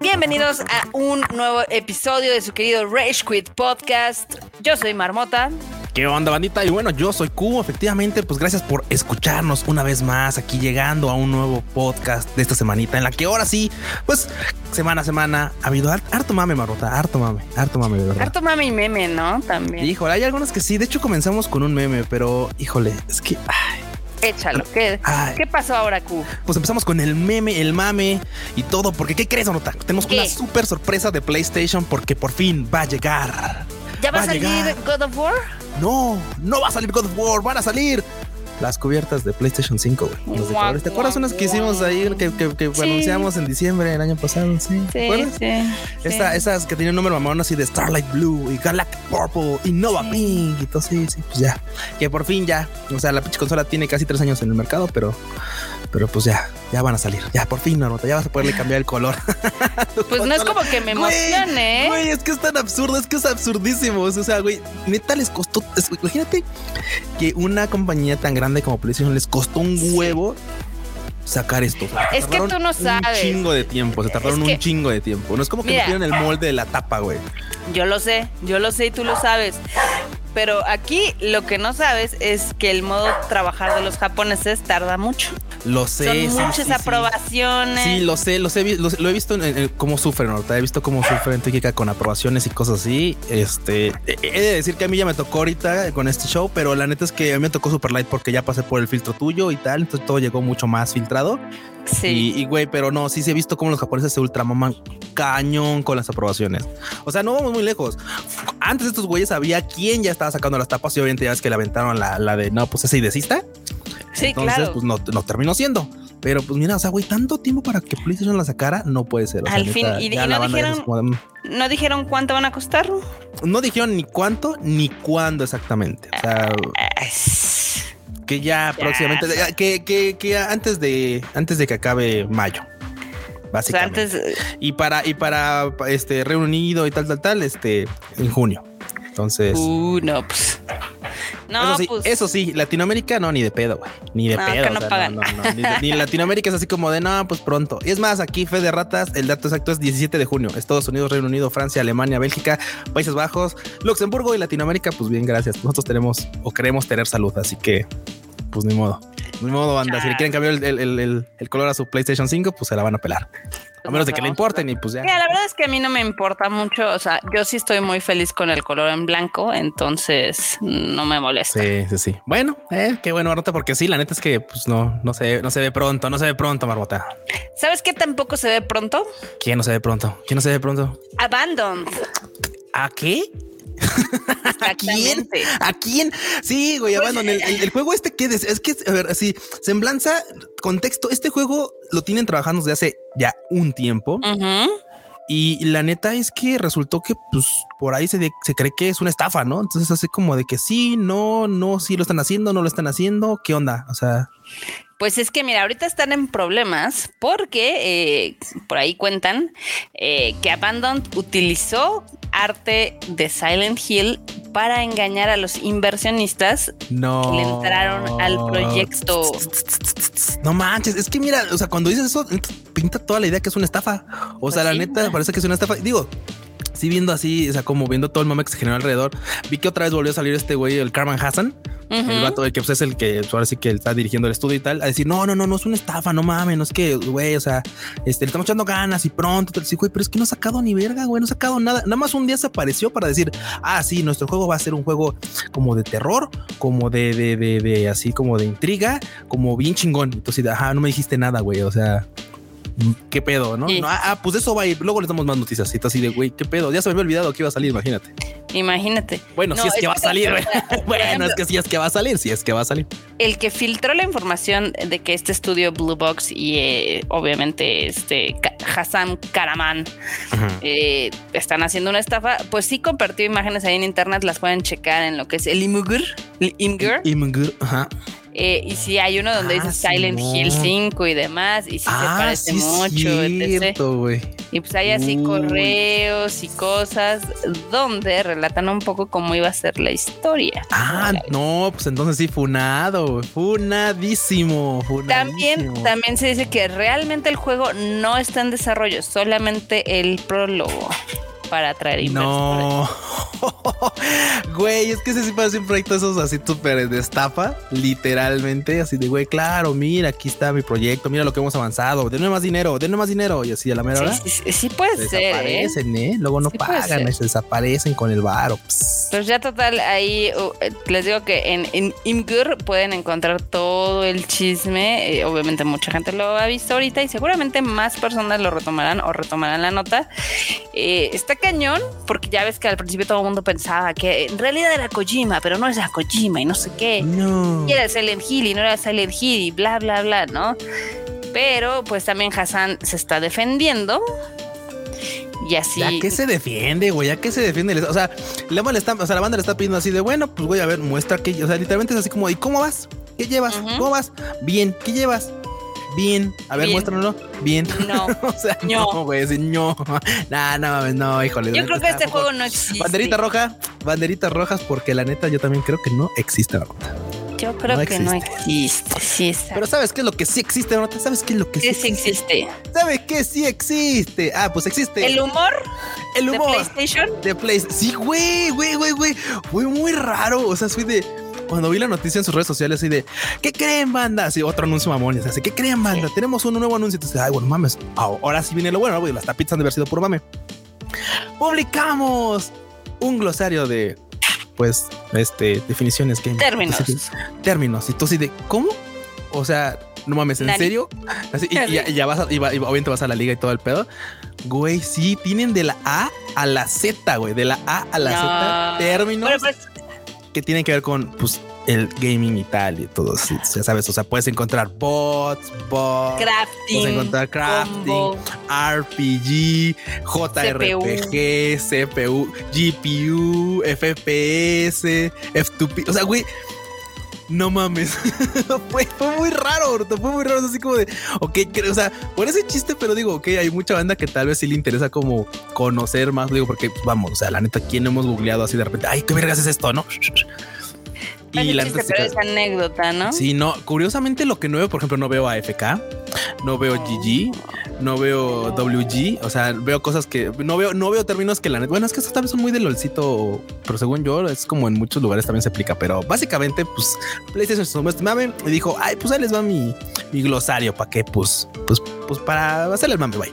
Bienvenidos a un nuevo episodio de su querido Rage Quit Podcast. Yo soy Marmota. ¿Qué onda, bandita? Y bueno, yo soy Cubo, efectivamente, pues gracias por escucharnos una vez más aquí llegando a un nuevo podcast de esta semanita en la que ahora sí, pues semana a semana ha habido harto mame, Marmota, harto mame, harto mame, de verdad. Harto mame y meme, ¿no? También. Híjole, hay algunos que sí, de hecho comenzamos con un meme, pero híjole, es que... Ay, Échalo. ¿Qué, Ay. ¿Qué pasó ahora, Q? pues empezamos con el meme, el mame y todo, porque ¿qué crees, Marmota? Tenemos ¿Qué? una súper sorpresa de PlayStation porque por fin va a llegar. ¿Ya va a Va a salir llegar. God of War? No, no va a salir God of War, van a salir las cubiertas de PlayStation 5, güey. Los de Guau, colores. ¿Te acuerdas unas que hicimos ahí que, que- que Sí. anunciamos en diciembre del año pasado? Sí. ¿Te Sí, acuerdas? sí. Esta- esas que tenían un número mamón así de Starlight Blue y Galactic Purple y Nova. Pink y todo, sí, sí, pues ya. Que por fin ya. O sea, la pinche consola tiene casi tres años en el mercado, pero, pero pues ya, ya van a salir. Ya, por fin, Marmota, ya vas a poderle cambiar el color. Pues no es como que me emocione. Güey, es que es tan absurdo, es que es absurdísimo. O sea, güey, neta les costó. es- imagínate que una compañía tan grande como PlayStation les costó un huevo sacar esto. O sea, Es que tú no sabes. Un chingo de tiempo, se tardaron Es que- un chingo de tiempo. No es como que Mira. metieron el molde de la tapa, güey. Yo lo sé, yo lo sé y tú lo sabes. Pero aquí lo que no sabes es que el modo trabajar de los japoneses tarda mucho. Lo sé. Son sí, muchas sí, sí. aprobaciones. Sí, lo sé, lo sé, lo, lo he visto en, en- cómo sufren ahorita, he visto cómo sufren Tíquica con aprobaciones y cosas así. Este, he de decir que a mí ya me tocó ahorita con este show, pero la neta es que a mí me tocó Super Light porque ya pasé por el filtro tuyo y tal, entonces todo llegó mucho más filtrado. Sí. Y, güey, pero no, sí se he visto cómo los japoneses se ultramaman cañón con las aprobaciones. O sea, no vamos muy lejos. Antes estos güeyes había quién ya estaba sacando las tapas y obviamente ya ves que le aventaron la, la de no, pues ese y desista. Sí, Entonces, claro. pues no, no terminó siendo. Pero pues mira, o sea, güey, tanto tiempo para que PlayStation la sacara no puede ser. O sea, Al neta, fin, y- y no dijeron- como mm. ¿No dijeron cuánto van a costar? no dijeron ni cuánto ni cuándo exactamente. O sea, que ya, Ya. próximamente, que, que, que antes de antes de que acabe mayo. O sea, Básicamente. antes, y para y para este Reino Unido y tal tal tal este en junio entonces. Uh, no, pues. No, eso sí pues. eso sí Latinoamérica no ni de pedo güey. Ni de No, pedo que no o sea, pagan. no, no, ni, Latinoamérica es así como de no pues pronto y es más aquí fe de ratas el dato exacto es 17 de junio. Estados Unidos Reino Unido Francia Alemania Bélgica Países Bajos Luxemburgo y Latinoamérica pues bien gracias. Nosotros tenemos o queremos tener salud así que pues ni modo. Ni modo banda. Si le quieren cambiar el- el- el- el color a su PlayStation 5 pues se la van a pelar a menos de que le importen y pues ya Mira, la verdad es que a mí no me importa mucho. O sea, yo sí estoy muy feliz con el color en blanco, entonces no me molesta. Sí, sí, sí. Bueno, eh, qué bueno, Marmota, porque sí, la neta es que pues no, no se, no se ve pronto, no se ve pronto, Marmota. ¿Sabes qué tampoco se ve pronto? ¿Quién no se ve pronto? ¿Quién no se ve pronto? Abandoned. ¿A qué? ¿A quién? ¿A quién? Sí, güey, Abandon, el, el- el juego este que es, es que, a ver, así, semblanza, contexto, este juego lo tienen trabajando desde hace ya un tiempo y la neta es que resultó que pues por ahí se, de- se cree que es una estafa, ¿no? Entonces así como de que sí, no, no, sí lo están haciendo, no lo están haciendo, ¿qué onda? O sea, Pues es que mira, ahorita están en problemas porque eh, por ahí cuentan eh, que Abandoned utilizó arte de Silent Hill para engañar a los inversionistas no. que le entraron al proyecto. No manches, es que mira, o sea, cuando dices eso, pinta toda la idea que es una estafa. O Pues sea, la sí, neta parece que es una estafa. Digo, sí viendo así, o sea, como viendo todo el mame que se generó alrededor, vi que otra vez volvió a salir este güey, el Carmen Hassan, el vato, el que pues, es el que ahora sí que está dirigiendo el estudio y tal, a decir, no, no, no, no es una estafa, no mames, no es que, güey, o sea, este, le estamos echando ganas y pronto, te güey, pero es que no ha sacado ni verga, güey, no ha sacado nada. Nada más un día se apareció para decir, ah, sí, nuestro juego va a ser un juego como de terror, como de, de, de, de así como de intriga, como bien chingón. Entonces, ajá, no me dijiste nada, güey, o sea, ¿qué pedo, no? Sí. No, ah, ah, pues eso va a ir, luego les damos más noticias, y tú así de, güey, ¿qué pedo? Ya se me había olvidado que iba a salir, imagínate. Imagínate. Bueno, No, si es que va a salir, bueno, ejemplo, es que si es que va a salir, si es que va a salir. el que filtró la información de que este estudio Blue Box y eh, obviamente este Hassan Karaman eh, están haciendo una estafa, pues sí compartió imágenes ahí en internet, las pueden checar en lo que es el Imgur, el Imgur. Imgur, ajá. Eh, y si hay uno donde Ah, dice Silent. Hill 5 y demás, y si se Ah, parece sí, es mucho, etc. cierto. Y pues hay así Uy. correos y cosas donde relatan un poco cómo iba a ser la historia. Ah, no, pues entonces sí, funado, güey. funadísimo. También, funadísimo. también se dice que realmente el juego no está en desarrollo, solamente el prólogo para atraer inversores. No, güey, es que ese sí parece un proyecto de esos así súper de estafa, literalmente, así de güey, claro, mira, aquí está mi proyecto, mira lo que hemos avanzado, denme más dinero, denme más dinero, y así a la mera hora. Sí, sí, sí, puede se ser, ¿eh? desaparecen, ¿eh? Luego no Sí pagan, se desaparecen con el varo. Pues ya total, ahí uh, les digo que en, en Imgur pueden encontrar todo el chisme. eh, obviamente mucha gente lo ha visto ahorita y seguramente más personas lo retomarán o retomarán la nota. Eh, está cañón porque ya ves que al principio todo el mundo pensaba que en realidad era Kojima, pero no era Kojima y no sé qué. No. Y era Silent Hill y no era Silent Hill y bla, bla, bla, ¿no? Pero pues también Hassan se está defendiendo. Y así... ¿Ya qué se defiende, güey? ¿Ya qué se defiende? O sea, la, banda le está, o sea, la banda le está pidiendo así de, bueno, pues voy a ver, muestra que, o sea, literalmente es así como, ¿y cómo vas? ¿Qué llevas? ¿Cómo vas? Bien, ¿qué llevas? Bien, a ver, Bien. muéstranoslo. Bien. No. o sea, No. no, güey, no. Nah, no mames, no, híjole. Yo creo que este juego no existe. Banderita roja, banderitas rojas, porque la neta yo también creo que no existe la nota. Yo creo No que no existe. Sí, exacto. Pero ¿sabes qué es lo que sí existe, nota? ¿Sabes qué es lo que sí ¿Qué sí existe? ¿Sabes qué sí existe? Ah, pues existe ¿El humor el de humor. PlayStation? de Play. Sí, güey, güey, güey, güey. Fue muy raro. O sea, soy de. Cuando vi la noticia en sus redes sociales, así de ¿qué creen, banda? Así otro anuncio mamón. y así, ¿qué creen, banda? Tenemos un nuevo anuncio. Entonces, ay, bueno, mames. Ahora sí viene lo bueno. Las tapitas han de haber sido por mame. Publicamos un glosario de, pues, este, definiciones que Términos. términos. Y tú así de, ¿cómo? O sea, no mames, ¿en serio? Así, y, y ya, y ya vas a, y va- y obviamente vas a la liga y todo el pedo. Güey, sí, tienen de la A a la Z, güey. De la A a la No. Z términos pues, que tienen que ver con, pues, el gaming y tal y todo. así, ya sabes, o sea, puedes encontrar bots, bots. crafting, Puedes encontrar crafting, combo. RPG, JRPG, CPU, GPU, FPS, F2P. O sea, güey, no mames. fue, fue muy raro, fue muy raro. Así como de, ok, o sea, por ese chiste, pero digo, ok, hay mucha banda que tal vez sí le interesa como conocer más. Digo, porque vamos, o sea, la neta, ¿quién hemos googleado así de repente? Ay, qué vergas es esto, no? Parece la chiste, pero es anécdota, ¿no? Sí, no, curiosamente lo que no veo, por ejemplo, no veo AFK, no veo GG, no veo WG, o sea, veo cosas que no veo, no veo términos que la neta, bueno, es que estos vez son muy de lolcito, pero según yo es como en muchos lugares también se aplica, pero básicamente, pues PlayStation se tomó este mame y dijo, ay, pues ahí les va mi, mi glosario, ¿para qué? Pues, pues, pues para hacerle el mame, güey.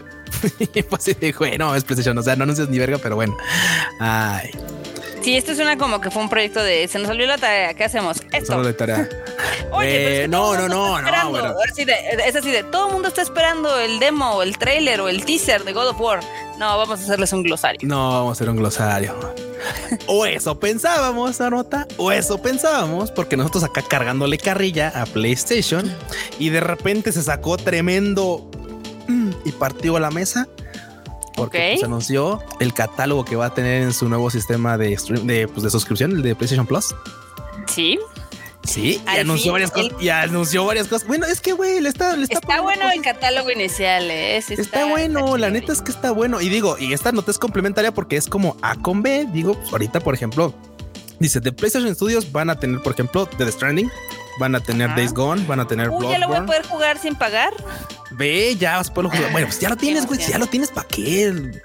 Pues sí, dijo, "Güey, no, es PlayStation, o sea, no anuncias ni verga, pero bueno. Ay, Sí, esto suena como que fue un proyecto de se nos olvidó la tarea, ¿qué hacemos? Esto. solo de tarea. Oye, Eh, no, no, no, no, esperando. bueno. Así de- es así de todo el mundo está esperando el demo, o el trailer o el teaser de God of War. No, vamos a hacerles un glosario. No, vamos a hacer un glosario. O eso pensábamos, Anota. O eso pensábamos, porque nosotros acá cargándole carrilla a PlayStation y de repente se sacó tremendo mm, y partió la mesa. Porque Ok. pues, anunció el catálogo que va a tener en su nuevo sistema de, stream- de, pues, de suscripción, el de PlayStation Plus. Sí. Sí, y anunció varias cosas. Y anunció varias cosas. Bueno, es que, güey, le está, le está, Está bueno cosas. el catálogo inicial, ¿eh? Sí Está, bueno, la neta es que está bueno. Y digo, y esta nota es complementaria porque es como A con B. Digo, pues, ahorita, por ejemplo, dice de PlayStation Studios van a tener, por ejemplo, The Stranding, van a tener Ajá. Days Gone, van a tener Uy, ya lo voy a poder jugar sin pagar. Ve, ya vas a poderlo jugar. Bueno, pues ya lo tienes, güey. Si ya lo tienes, ¿para qué?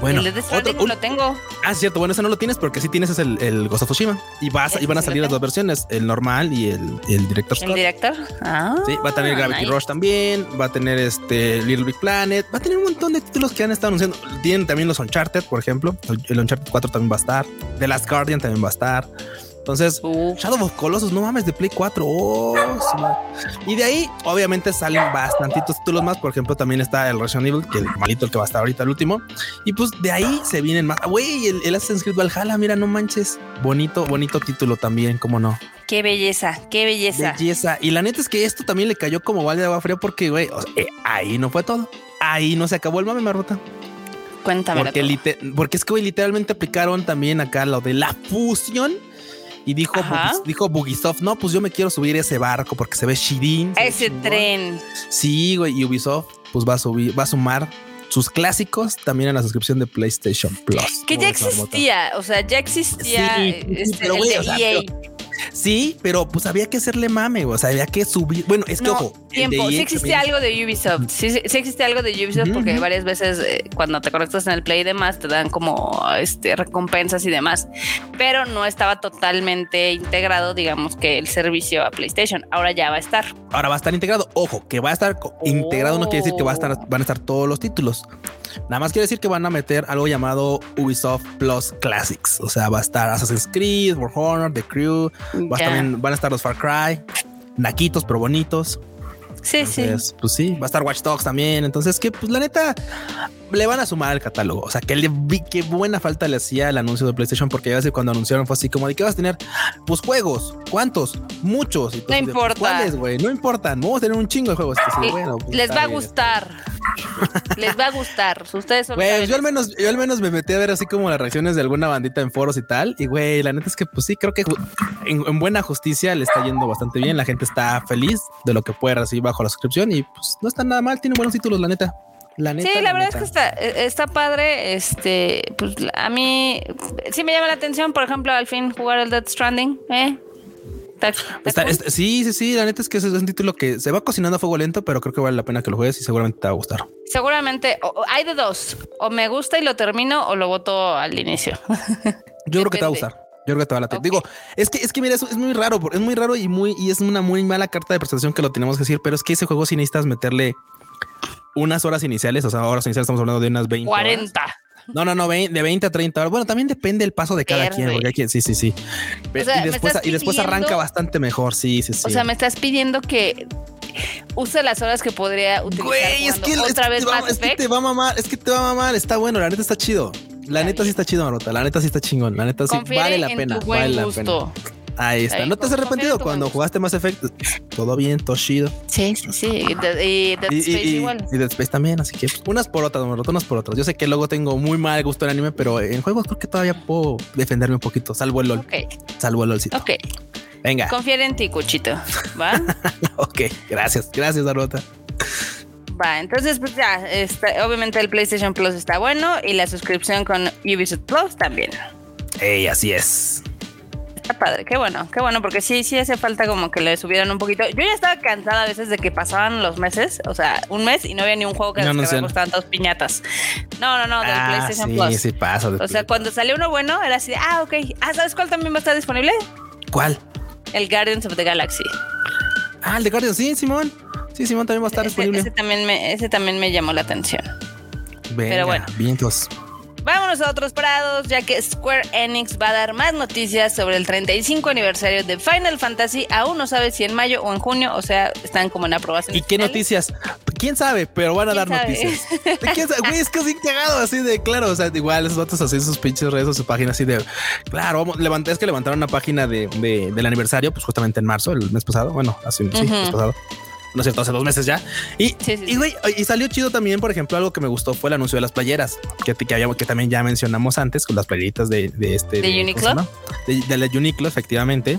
Bueno, el de otro, un- lo tengo. ah, es cierto. Bueno, ese no lo tienes porque sí tienes es el, el Ghost of Tsushima y vas y van a salir las dos versiones, el normal y el, el Director's El Cut. director. Ah, Sí, va a tener Gravity nice. Rush también, va a tener este Little Big Planet, va a tener un montón de títulos que han estado anunciando. Tienen también los Uncharted, por ejemplo. El Uncharted 4 también va a estar. The Last Guardian también va a estar. Entonces, Uf. Shadow of Colossus, no mames, de Play 4. Oh, y de ahí, obviamente, salen bastantitos títulos más. Por ejemplo, también está el Resident Evil, que el malito el que va a estar ahorita, el último. Y pues de ahí se vienen más. Güey, el, el Assassin's Creed Valhalla, mira, no manches. Bonito, bonito título también, cómo no. Qué belleza, qué belleza. Belleza. Y la neta es que esto también le cayó como balde de agua fría porque, güey, o sea, eh, ahí no fue todo. Ahí no se acabó el mame, Marrota. Cuéntame. Porque, porque es que, güey, literalmente aplicaron también acá lo de la fusión y dijo. Bugis- dijo Bugisoft, no, pues yo me quiero subir ese barco porque se ve ve Ese chingón". tren. Sí, güey, y Ubisoft pues va a subir, va a sumar sus clásicos también a la suscripción de PlayStation Plus. Que ¿Cómo ya existía, o sea, ya existía Sí, este, pero, el güey, de o sea, EA. Sí, pero pues había que hacerle mame, o sea, había que subir. Bueno, es que no, ojo, tiempo. Sí también- algo de Ubisoft. Sí, sí, sí existía algo de Ubisoft porque varias veces eh, cuando te conectas en el Play y demás te dan como este recompensas y demás. Pero no estaba totalmente integrado, digamos que el servicio a PlayStation. Ahora ya va a estar. Ahora va a estar integrado. Ojo, que va a estar integrado no quiere decir que va a estar, van a estar todos los títulos. Nada más quiere decir que van a meter algo llamado Ubisoft Plus Classics. O sea, va a estar Assassin's Creed, War Honor, The Crew, va también, van a estar los Far Cry, naquitos pero bonitos. Sí, sí. Pues sí, va a estar Watch Dogs también. Entonces, que pues la neta le van a sumar al catálogo. O sea, que le vi qué buena falta le hacía el anuncio de PlayStation, porque ya sé cuando anunciaron fue así como de que vas a tener pues juegos. ¿Cuántos? Muchos. Y No pues, importa. ¿Cuáles, güey? No importa. Vamos a tener un chingo de juegos. Bueno, pues, Les va a gustar. Les va a gustar. Ustedes son Güey, yo al menos, yo al menos me metí a ver así como las reacciones de alguna bandita en foros y tal. Y güey, la neta es que pues sí, creo que en buena justicia le está yendo bastante bien. La gente está feliz de lo que puede recibir bajo la suscripción y pues no está nada mal. Tiene buenos títulos, la neta. La neta. Sí, la verdad neta. es que está, eh, está padre. Este, pues a mí sí me llama la atención, por ejemplo, al fin jugar el Dead Stranding. ¿eh? Está- está Está- cool. está- sí, sí, sí. La neta es que ese es un título que se va cocinando a fuego lento, pero creo que vale la pena que lo juegues y seguramente te va a gustar. Seguramente o- hay de dos: o me gusta y lo termino, o lo voto al inicio. Yo creo que te va a gustar. Yo creo que te va a latir. Ok. Digo, es que, es que mira, es, es muy raro, es muy raro y muy, y es una muy mala carta de presentación que lo tenemos que decir, pero es que ese juego sí necesitas meterle unas horas iniciales, o sea, horas iniciales estamos hablando de unas 20 horas. 40. No, no, no, de 20 a 30 horas. Bueno, también depende el paso de cada Verde. quien, porque hay quien, sí, sí, sí. Pe- O sea, y, después, estás y después arranca bastante mejor, sí, sí, sí. O sea, me estás pidiendo que use las horas que podría utilizar Güey, es que, otra que vez te va, es que te va a mamar, es que te va a mamar, está bueno, la neta está chido. La neta sí está chido, Marota. La neta sí está chingón. La neta sí Confiere vale la en pena. tu buen Vale la pena. Ahí está. Ahí, ¿No te has arrepentido cuando jugaste Mass Effect? Todo bien, todo chido. Sí, sí, sí. Y, Dead- y Dead Y, y- Space y- igual. y Dead Space también, así que unas por otras, unas por otras. Yo sé que luego tengo muy mal gusto en anime, pero en juegos creo que todavía puedo defenderme un poquito, salvo el LOL, salvo el LOLcito. ok. Venga, Confiere en ti, Cuchito. ¿Va? ok, gracias, gracias, Marota. Va, entonces pues ya, está, obviamente el PlayStation Plus está bueno y la suscripción con Ubisoft Plus también. Ey, así es. Está padre, qué bueno, qué bueno, porque sí, sí hace falta como que le subieran un poquito. Yo ya estaba cansada a veces de que pasaban los meses, o sea, un mes y no había ni un juego que No, no costaban dos piñatas. No, no, no, del Ah, PlayStation sí, Plus. sí pasa. de O sea, cuando salió uno bueno, era así de, ah, ok. Ah, ¿sabes cuál también va a estar disponible? ¿Cuál? El Guardians of the Galaxy. Ah, el de Guardians, sí, Simón. Sí, Simón también va a estar Ese, disponible. ese también me, ese también me llamó la atención. Venga, pero bueno. vientos. Vámonos a otros parados, ya que Square Enix va a dar más noticias sobre el 35 aniversario de Final Fantasy. Aún no sabe si en mayo o en junio, o sea, están como en aprobación. ¿Y qué noticias? ¿Quién sabe? Pero van a ¿Quién dar sabe? noticias. ¿Quién sabe? Güey, es que así cagado, así de claro. O sea, igual esos datos así sus pinches redes o su página así de claro. Vamos, levanté, es que levantaron una página de, de- del aniversario, pues justamente en marzo, el mes pasado. Bueno, hace un sí, Ujú. mes pasado. No es cierto, hace dos meses ya. Y, Sí, sí, y, güey, y salió chido también, por ejemplo, algo que me gustó fue el anuncio de las playeras, que, que, habíamos, que también ya mencionamos antes, con las playeritas de, de este. ¿De ¿cómo se Uniqlo? De, de la Uniqlo, efectivamente.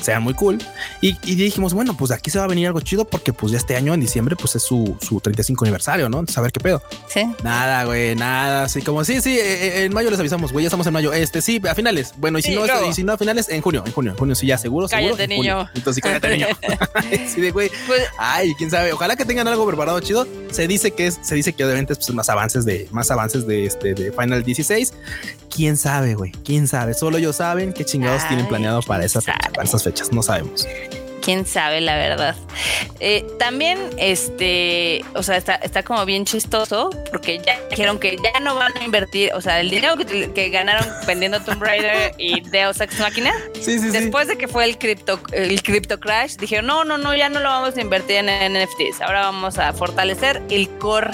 Sean muy cool. Y, y dijimos, bueno, pues aquí se va a venir algo chido porque pues ya este año en diciembre pues es su, su 35 aniversario, ¿no? Entonces a ver qué pedo. Sí. Nada, güey, nada. Así como, sí, sí, eh, eh, en mayo les avisamos, güey, ya estamos en mayo. Este, sí, a finales. Bueno, y si Sí, no, este, y si no a finales, en junio, en junio, en junio, sí, ya seguro. seguro, Cállate, junio. niño. Entonces, sí, cállate, niño. sí, de güey. Pues Ay, quién sabe. Ojalá que tengan algo preparado chido. Se dice que es, se dice que obviamente es pues, más avances de, más avances de este de Final 16. Quién sabe, güey. Quién sabe. Solo ellos saben qué chingados Ay, tienen planeado para esas, fechas, para esas fechas. No sabemos. Quién sabe la verdad. Eh, también, este, o sea, está, está como bien chistoso porque ya dijeron que ya no van a invertir, o sea, el dinero que, que ganaron vendiendo Tomb Raider y Deus Ex Machina, Sí, sí, después de que fue el cripto, el crypto crash, dijeron, no, no, no, ya no lo vamos a invertir en NFTs, ahora vamos a fortalecer el core.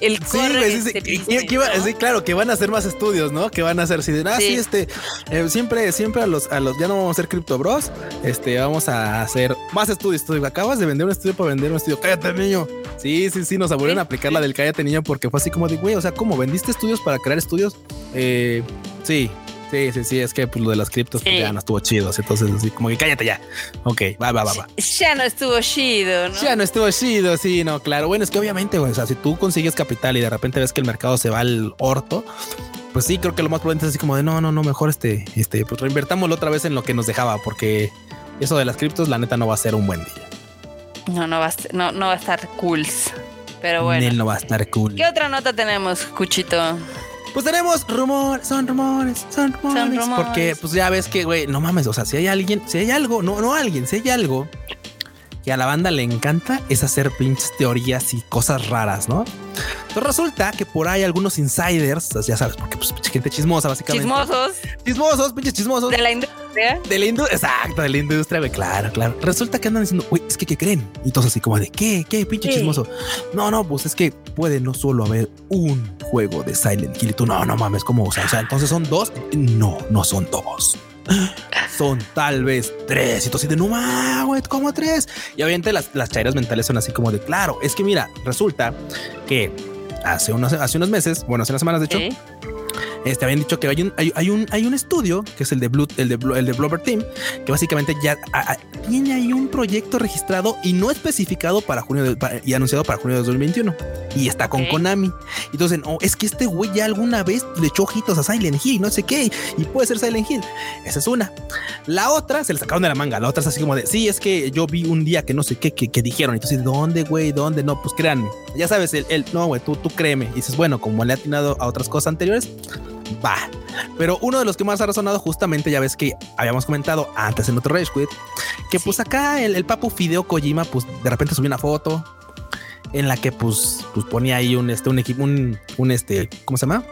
El Sí, sí, este que- que iba- ¿no? sí, claro, que van a hacer más estudios, ¿no? Que van a hacer, si de, ah, sí, Sí. este, eh, siempre, siempre a los, a los, ya no vamos a hacer Crypto Bros, este, vamos a hacer más estudios. Tú, acabas de vender un estudio para vender un estudio, cállate, niño. Sí, sí, sí, nos aburrieron Sí, a aplicar la del cállate, niño, porque fue así como de, güey, o sea, ¿cómo vendiste estudios para crear estudios? Eh, sí, Sí, sí, sí, es que pues, lo de las criptos pues, ya no estuvo chido. Entonces, así como que cállate ya. Ok, va, va, va, va. Ya no estuvo chido, ¿no? Ya no estuvo chido, sí, no, claro. Bueno, es que obviamente, güey, o sea, si tú consigues capital y de repente ves que el mercado se va al orto, pues sí, creo que lo más prudente es así como de no, no, no, mejor este, este, pues reinvertámoslo otra vez en lo que nos dejaba, porque eso de las criptos, la neta, no va a ser un buen día. No, no va a, ser- no, no va a estar cool. Pero bueno. Nel no va a estar cool. ¿Qué otra nota tenemos, Cuchito? Pues tenemos rumores, son rumores, son rumores. Son rumores. Porque pues ya ves que, güey, no mames, o sea, si hay alguien, si hay algo, no, no alguien, si hay algo que a la banda le encanta es hacer pinches teorías y cosas raras, ¿no? Entonces resulta que por ahí algunos insiders, ya sabes, porque pues pinche gente chismosa, básicamente. Chismosos Chismosos, pinches chismosos. de la industria. De la industria, exacto, de la industria, claro, claro. Resulta que andan diciendo, güey, es que, ¿qué creen? Y todos así como de, ¿qué? ¿Qué, pinche chismoso? No, no, pues es que puede no solo haber un juego de Silent Hill. Y tú, no, no mames, ¿cómo? O sea, o sea, entonces son dos. No, no son dos. Son tal vez tres. Y tú así de, no güey, ¿cómo tres? Y obviamente las, las mentales son así como de, claro, es que mira, resulta que hace unos, hace unos meses, bueno, hace unas semanas de hecho. Este, habían dicho que hay un, hay, hay un, hay un estudio que es el de Blue, el de, Blu- el de Blover Team, que básicamente ya a- a- tiene ahí un proyecto registrado y no especificado para junio de- para- y anunciado para junio de 2021 y está con. Konami. Entonces, oh, es que este güey ya alguna vez le echó ojitos a Silent Hill, no sé qué, y puede ser Silent Hill. Esa es una. La otra se le sacaron de la manga. La otra es así como de sí, es que yo vi un día que no sé qué que, que dijeron. Entonces, ¿dónde, güey? ¿Dónde? No, pues créanme. Ya sabes, el, el- no, güey, tú, tú créeme. Y dices, bueno, como le ha atinado a otras cosas anteriores, va. Pero uno de los que más ha resonado, justamente ya ves que habíamos comentado antes en otro Rage Quit, que pues acá el, el papu Fideo Kojima, pues de repente subió una foto en la que pues, pues ponía ahí un este un equipo, un, un este, ¿cómo se llama?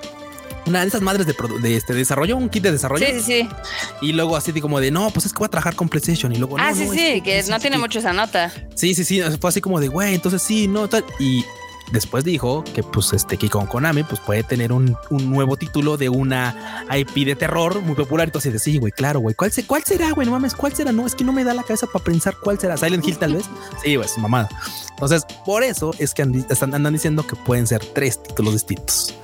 Una de esas madres de, de este desarrollo, un kit de desarrollo. Sí, sí, sí. Y luego así de como de no, pues es que voy a trabajar con PlayStation. Y luego ah, no, sí, no, sí, es que sí, no sí, tiene sí. mucho esa nota. Sí, sí, sí. Fue así como de güey, entonces sí, no, tal. Y después dijo que pues este que con Konami pues puede tener un, un nuevo título de una IP de terror muy popular. Entonces, sí, güey, claro, güey. ¿Cuál, se- ¿Cuál será, güey? No mames, ¿cuál será? No, es que no me da la cabeza para pensar cuál será. Silent Hill, tal vez. Sí, güey, es mamada. Entonces, por eso es que están, andan diciendo que pueden ser tres títulos distintos.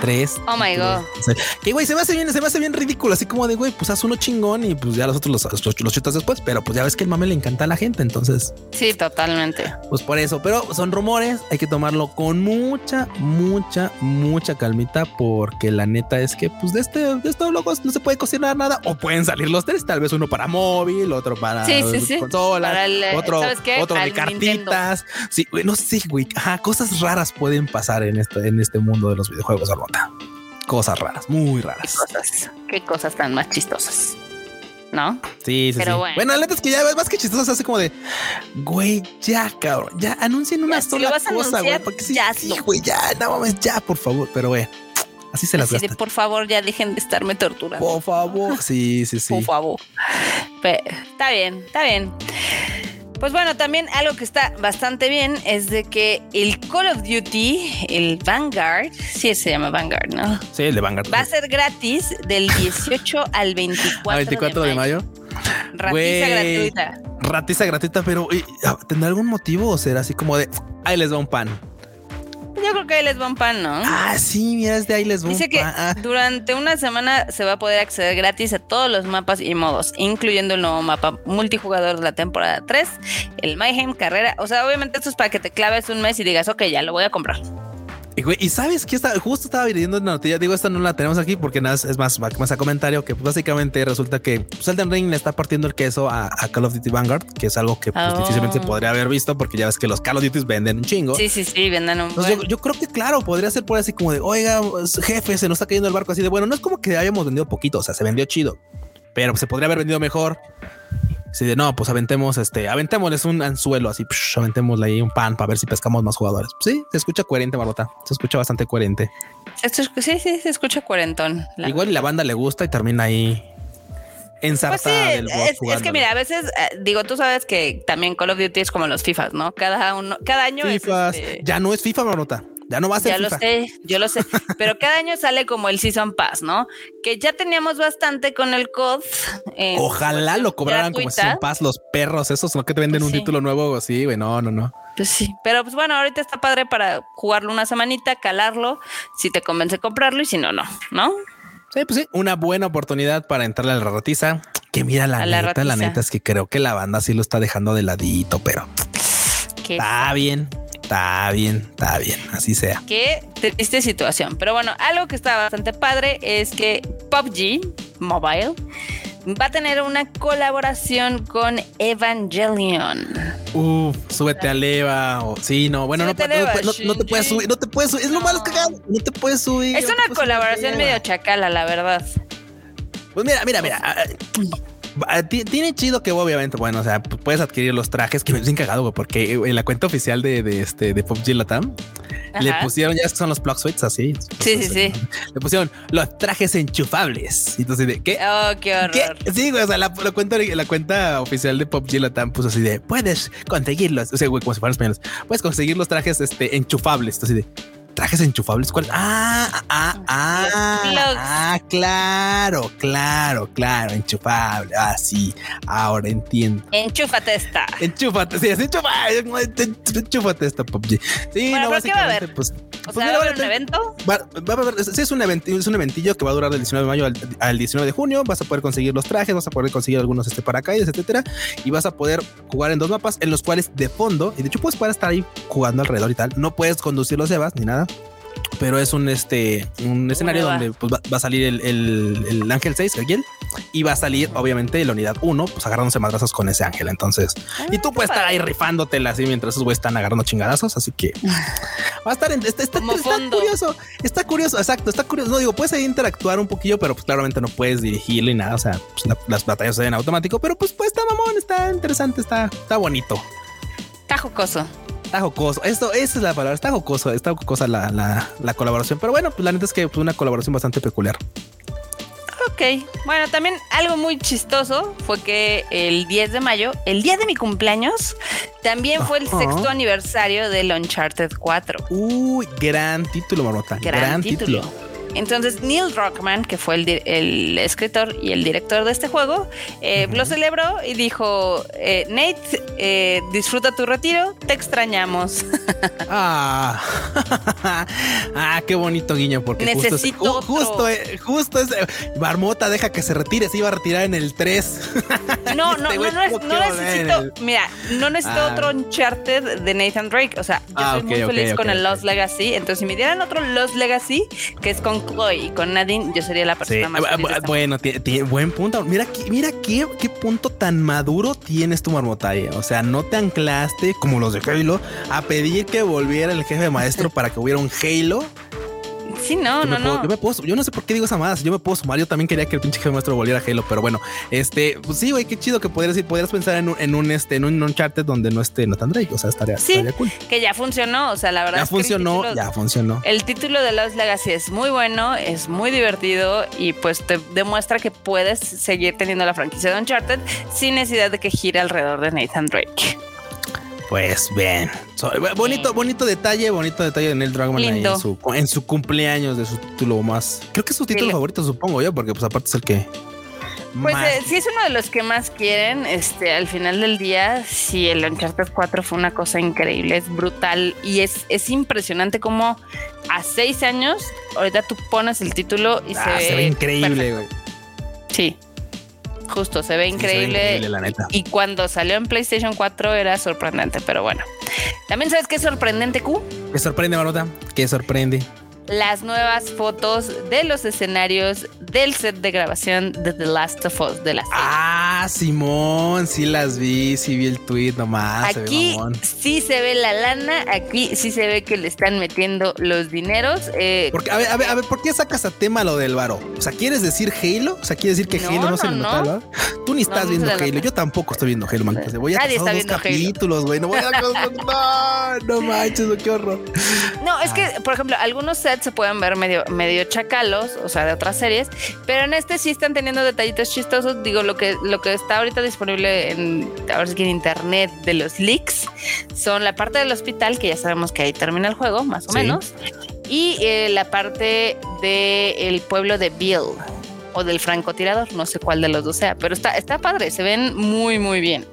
Tres. Oh my sea, Que güey, se me hace bien, se me hace bien ridículo. Así como de güey, pues haz uno chingón y pues ya los otros los, los, los chutas después. Pero pues ya ves que el mame le encanta a la gente. Entonces, Sí, totalmente. pues por eso, pero son rumores, hay que tomarlo con mucha, mucha, mucha calmita, porque la neta es que, pues de este, de estos logos no se puede cocinar nada, o pueden salir los tres, tal vez uno para móvil, otro para Sí, sí, sí. consola, Para el, otro, otro de Al Nintendo. cartitas. Sí, güey, no sé, güey, ajá, cosas raras pueden pasar en este, en este mundo de los videojuegos, Arbota. Cosas raras, muy Qué raras. cosas, qué cosas tan más chistosas. ¿No? Sí, sí, Pero sí. bueno. Bueno, la neta es que ya más que chistoso, hace como de, güey, ya, cabrón, ya anuncien una Ya, sola cosa, güey, porque sí, ya sí, güey, ya, no mames, ya, por favor, pero güey, así se las Así de, por favor, ya dejen de estarme torturando. Por favor, sí, sí, sí. Por favor. Está bien, está bien. Pues bueno, también algo que está bastante bien es de que el Call of Duty, el Vanguard, sí se llama Vanguard, ¿no? Sí, el de Vanguard. Va a ser gratis del 18 al 24, A 24 de mayo. Ratiza Güey. gratuita. Ratiza gratuita, pero eh, ¿tendrá algún motivo o será así como de ahí les va un pan? Yo creo que ahí les va un pan, ¿no? Ah, sí, mira, es de ahí les va Dice un que pan. Ah, durante una semana se va a poder acceder gratis a todos los mapas y modos, incluyendo el nuevo mapa multijugador de la temporada 3, el Mayhem Carrera. O sea, obviamente esto es para que te claves un mes y digas, ok, ya lo voy a comprar. Y, güey, y sabes que esta, justo estaba leyendo una noticia. Digo, esta no la tenemos aquí porque nada, es más, más a comentario que pues, básicamente resulta que pues, Elden Ring le está partiendo el queso a, a Call of Duty Vanguard, que es algo que pues, Oh. difícilmente se podría haber visto porque ya ves que los Call of Duty venden un chingo. Sí, sí, sí, vendan un Entonces, yo, yo creo que claro, podría ser por así como de, oiga, jefe, se nos está cayendo el barco así de, bueno, no es como que hayamos vendido poquito, o sea, se vendió chido, pero se podría haber vendido mejor. Así de, no, pues aventemos, este, aventémosles un anzuelo, así, psh, aventémosle ahí un pan para ver si pescamos más jugadores. Sí, se escucha coherente, Barbota, se escucha bastante coherente. Esto es- sí, sí, se escucha cuarentón. la- Igual y la banda le gusta y termina ahí Pues sí, ensartada del bot es, es que mira, a veces, eh, digo, tú sabes que también Call of Duty es como los FIFAs, ¿no? Cada uno, cada año es, FIFA, este, ya no es FIFA, Barbota, ya no va a ser Ya lo FIFA. sé, yo lo sé, pero cada año sale como el Season Pass, ¿no? Que ya teníamos bastante con el COD. en Ojalá lo cobraran como sin paz los perros, esos no que te venden Pues un sí. título nuevo, sí, güey, no, no, no. Pues sí, pero pues bueno, ahorita está padre para jugarlo una semanita, calarlo, si te convence comprarlo y si no, no, ¿no? Sí, pues sí, una buena oportunidad para entrarle a la ratiza. Que mira la, neta, la neta es que creo que la banda sí lo está dejando de ladito, pero está bien, está bien, está bien, así sea. Qué triste situación. Pero bueno, algo que está bastante padre es que PUBG Mobile va a tener una colaboración con Evangelion. Uf, súbete a Eva. O, sí, no, bueno, no, no, te puedes subir, no te puedes subir. Es lo malo que no te puedes subir. Es una colaboración medio chacala, la verdad. Pues mira, mira, mira. Ah, tiene chido que obviamente, bueno, o sea, puedes adquirir los trajes que me han cagado, porque en la cuenta oficial de, de este de PUBG Latam le pusieron, ya son los plug suites así. Sí, sí, sí. Le pusieron los trajes enchufables. Entonces, ¿de qué? Oh, qué horror. Sí, güey, o sea, la, cuenta, la cuenta oficial de PUBG Latam puso así de puedes conseguirlos. O sea, güey, como si fueran españoles, puedes conseguir los trajes este, enchufables. Así de trajes enchufables. ¿Cuál? Ah, ah, ah, ah, claro, claro, claro, enchufable. Ah, sí, ahora entiendo. Enchúfate esta. Enchúfate, sí, es enchufable. Enchúfate esta, PUBG. Sí, no, básicamente, pues. O pues sea, ¿va a haber un evento? Va, va, a haber, sí, es un, evento, es un eventillo que va a durar del 19 de mayo al, al, 19 de junio. Vas a poder conseguir los trajes, vas a poder conseguir algunos este, paracaídas, etcétera. Y vas a poder jugar en dos mapas en los cuales de fondo, y de hecho puedes poder estar ahí jugando alrededor y tal. No puedes conducir los Evas ni nada pero es un este un escenario donde pues, va, a salir el, el, ángel 6, el y va a salir obviamente la unidad 1, pues agarrándose madrazos con ese ángel. Entonces, y ah, tú puedes estar ahí rifándotela así mientras esos güeyes están agarrando chingadazos. Así que va a estar en, está, está, curioso, está curioso, exacto, está curioso. No digo, puedes ahí interactuar un poquillo, pero pues claramente no puedes dirigirlo y nada. O sea, pues, las batallas se ven automático, pero pues, pues está mamón, está interesante, está, está bonito. Está jocoso. Está jocoso. Esto, esa es la palabra. Está jocoso. Está jocosa la, la, la colaboración. Pero bueno, pues la neta es que fue una colaboración bastante peculiar. Ok, bueno, también algo muy chistoso fue que el 10 de mayo, el día de mi cumpleañoos, también fue el sexto aniversario del Uncharted 4. Uy, gran título, Marmota. Gran, título. Entonces Neil Druckmann, que fue el, escritor y el director de este juego, eh, lo celebró y dijo, eh, Nate, eh, disfruta tu retiro, te extrañamos. ah, ah qué bonito guiño, porque Necesito justo, es, justo, es, Marmota deja que se retire, se iba a retirar en el 3. no, no, este no, no, necesito, mira, no necesito ah. otro Uncharted de Nathan Drake, o sea, yo ah, soy muy feliz con el Lost Legacy, entonces si me dieran otro Lost Legacy, que es con Chloe y con Nadine, yo sería la persona más feliz Bueno, tiene buen punto. Mira, mira qué, qué punto tan maduro tienes tu marmotalle. O sea, no te anclaste como los de Halo a pedir que volviera el jefe maestro para que hubiera un Halo Sí, no, no, no. Yo me puedo, yo no sé por qué digo esa más. Yo me puedo sumar. Yo también quería que el pinche jefe maestro volviera a Halo, pero bueno, este, pues sí, güey, qué chido que podrías, podrías pensar en un, en un, este, en un Uncharted donde no esté Nathan Drake. O sea, estaría, sí, cool. Que ya funcionó. O sea, la verdad. Ya funcionó, ya funcionó. El título de Lost Legacy es muy bueno, es muy divertido y pues te demuestra que puedes seguir teniendo la franquicia de Uncharted sin necesidad de que gire alrededor de Nathan Drake. Pues bien. bonito, bonito detalle, bonito detalle de Neil Druckmann en su, en su cumpleaños de su título más. Creo que es su título favorito, supongo yo, porque pues aparte es el que. Pues eh, sí es uno de los que más quieren. Este, al final del día, sí, el Uncharted 4 fue una cosa increíble, es brutal y es, es impresionante como a seis años, ahorita tú pones el título y ah, se, ve, increíble, güey. Sí. Justo, se ve increíble. Y cuando salió en PlayStation 4 era sorprendente, pero bueno. También sabes qué es sorprendente, Q. ¿Qué sorprende, Marota? ¿Qué sorprende? Las nuevas fotos de los escenarios del set de grabación de The Last of Us de la serie. Ah, Simón, sí las vi, sí vi el tweet nomás. Aquí sí se ve la lana, aquí sí se ve que le están metiendo los dineros. Eh, Porque, a ver, a ver, a ver, ¿por qué sacas a tema lo del varo? O sea, ¿quieres decir Halo? O sea, ¿quieres decir que Halo no, se le nota no. Tú ni estás viendo Halo, yo tampoco estoy viendo Halo, man. Voy a Nadie dos capítulos, güey. No voy a no, no manches, qué horror. No, es que, por ejemplo, algunos sets se pueden ver medio, medio chacalos, o sea, de otras series, pero en este sí están teniendo detallitos chistosos. Digo, lo que, lo que está ahorita disponible en, ahora sí que en internet de los leaks son la parte del hospital, que ya sabemos que ahí termina el juego, más o menos, y eh, la parte del pueblo de Bill o del francotirador, no sé cuál de los dos sea, pero está, está padre, se ven muy, muy bien.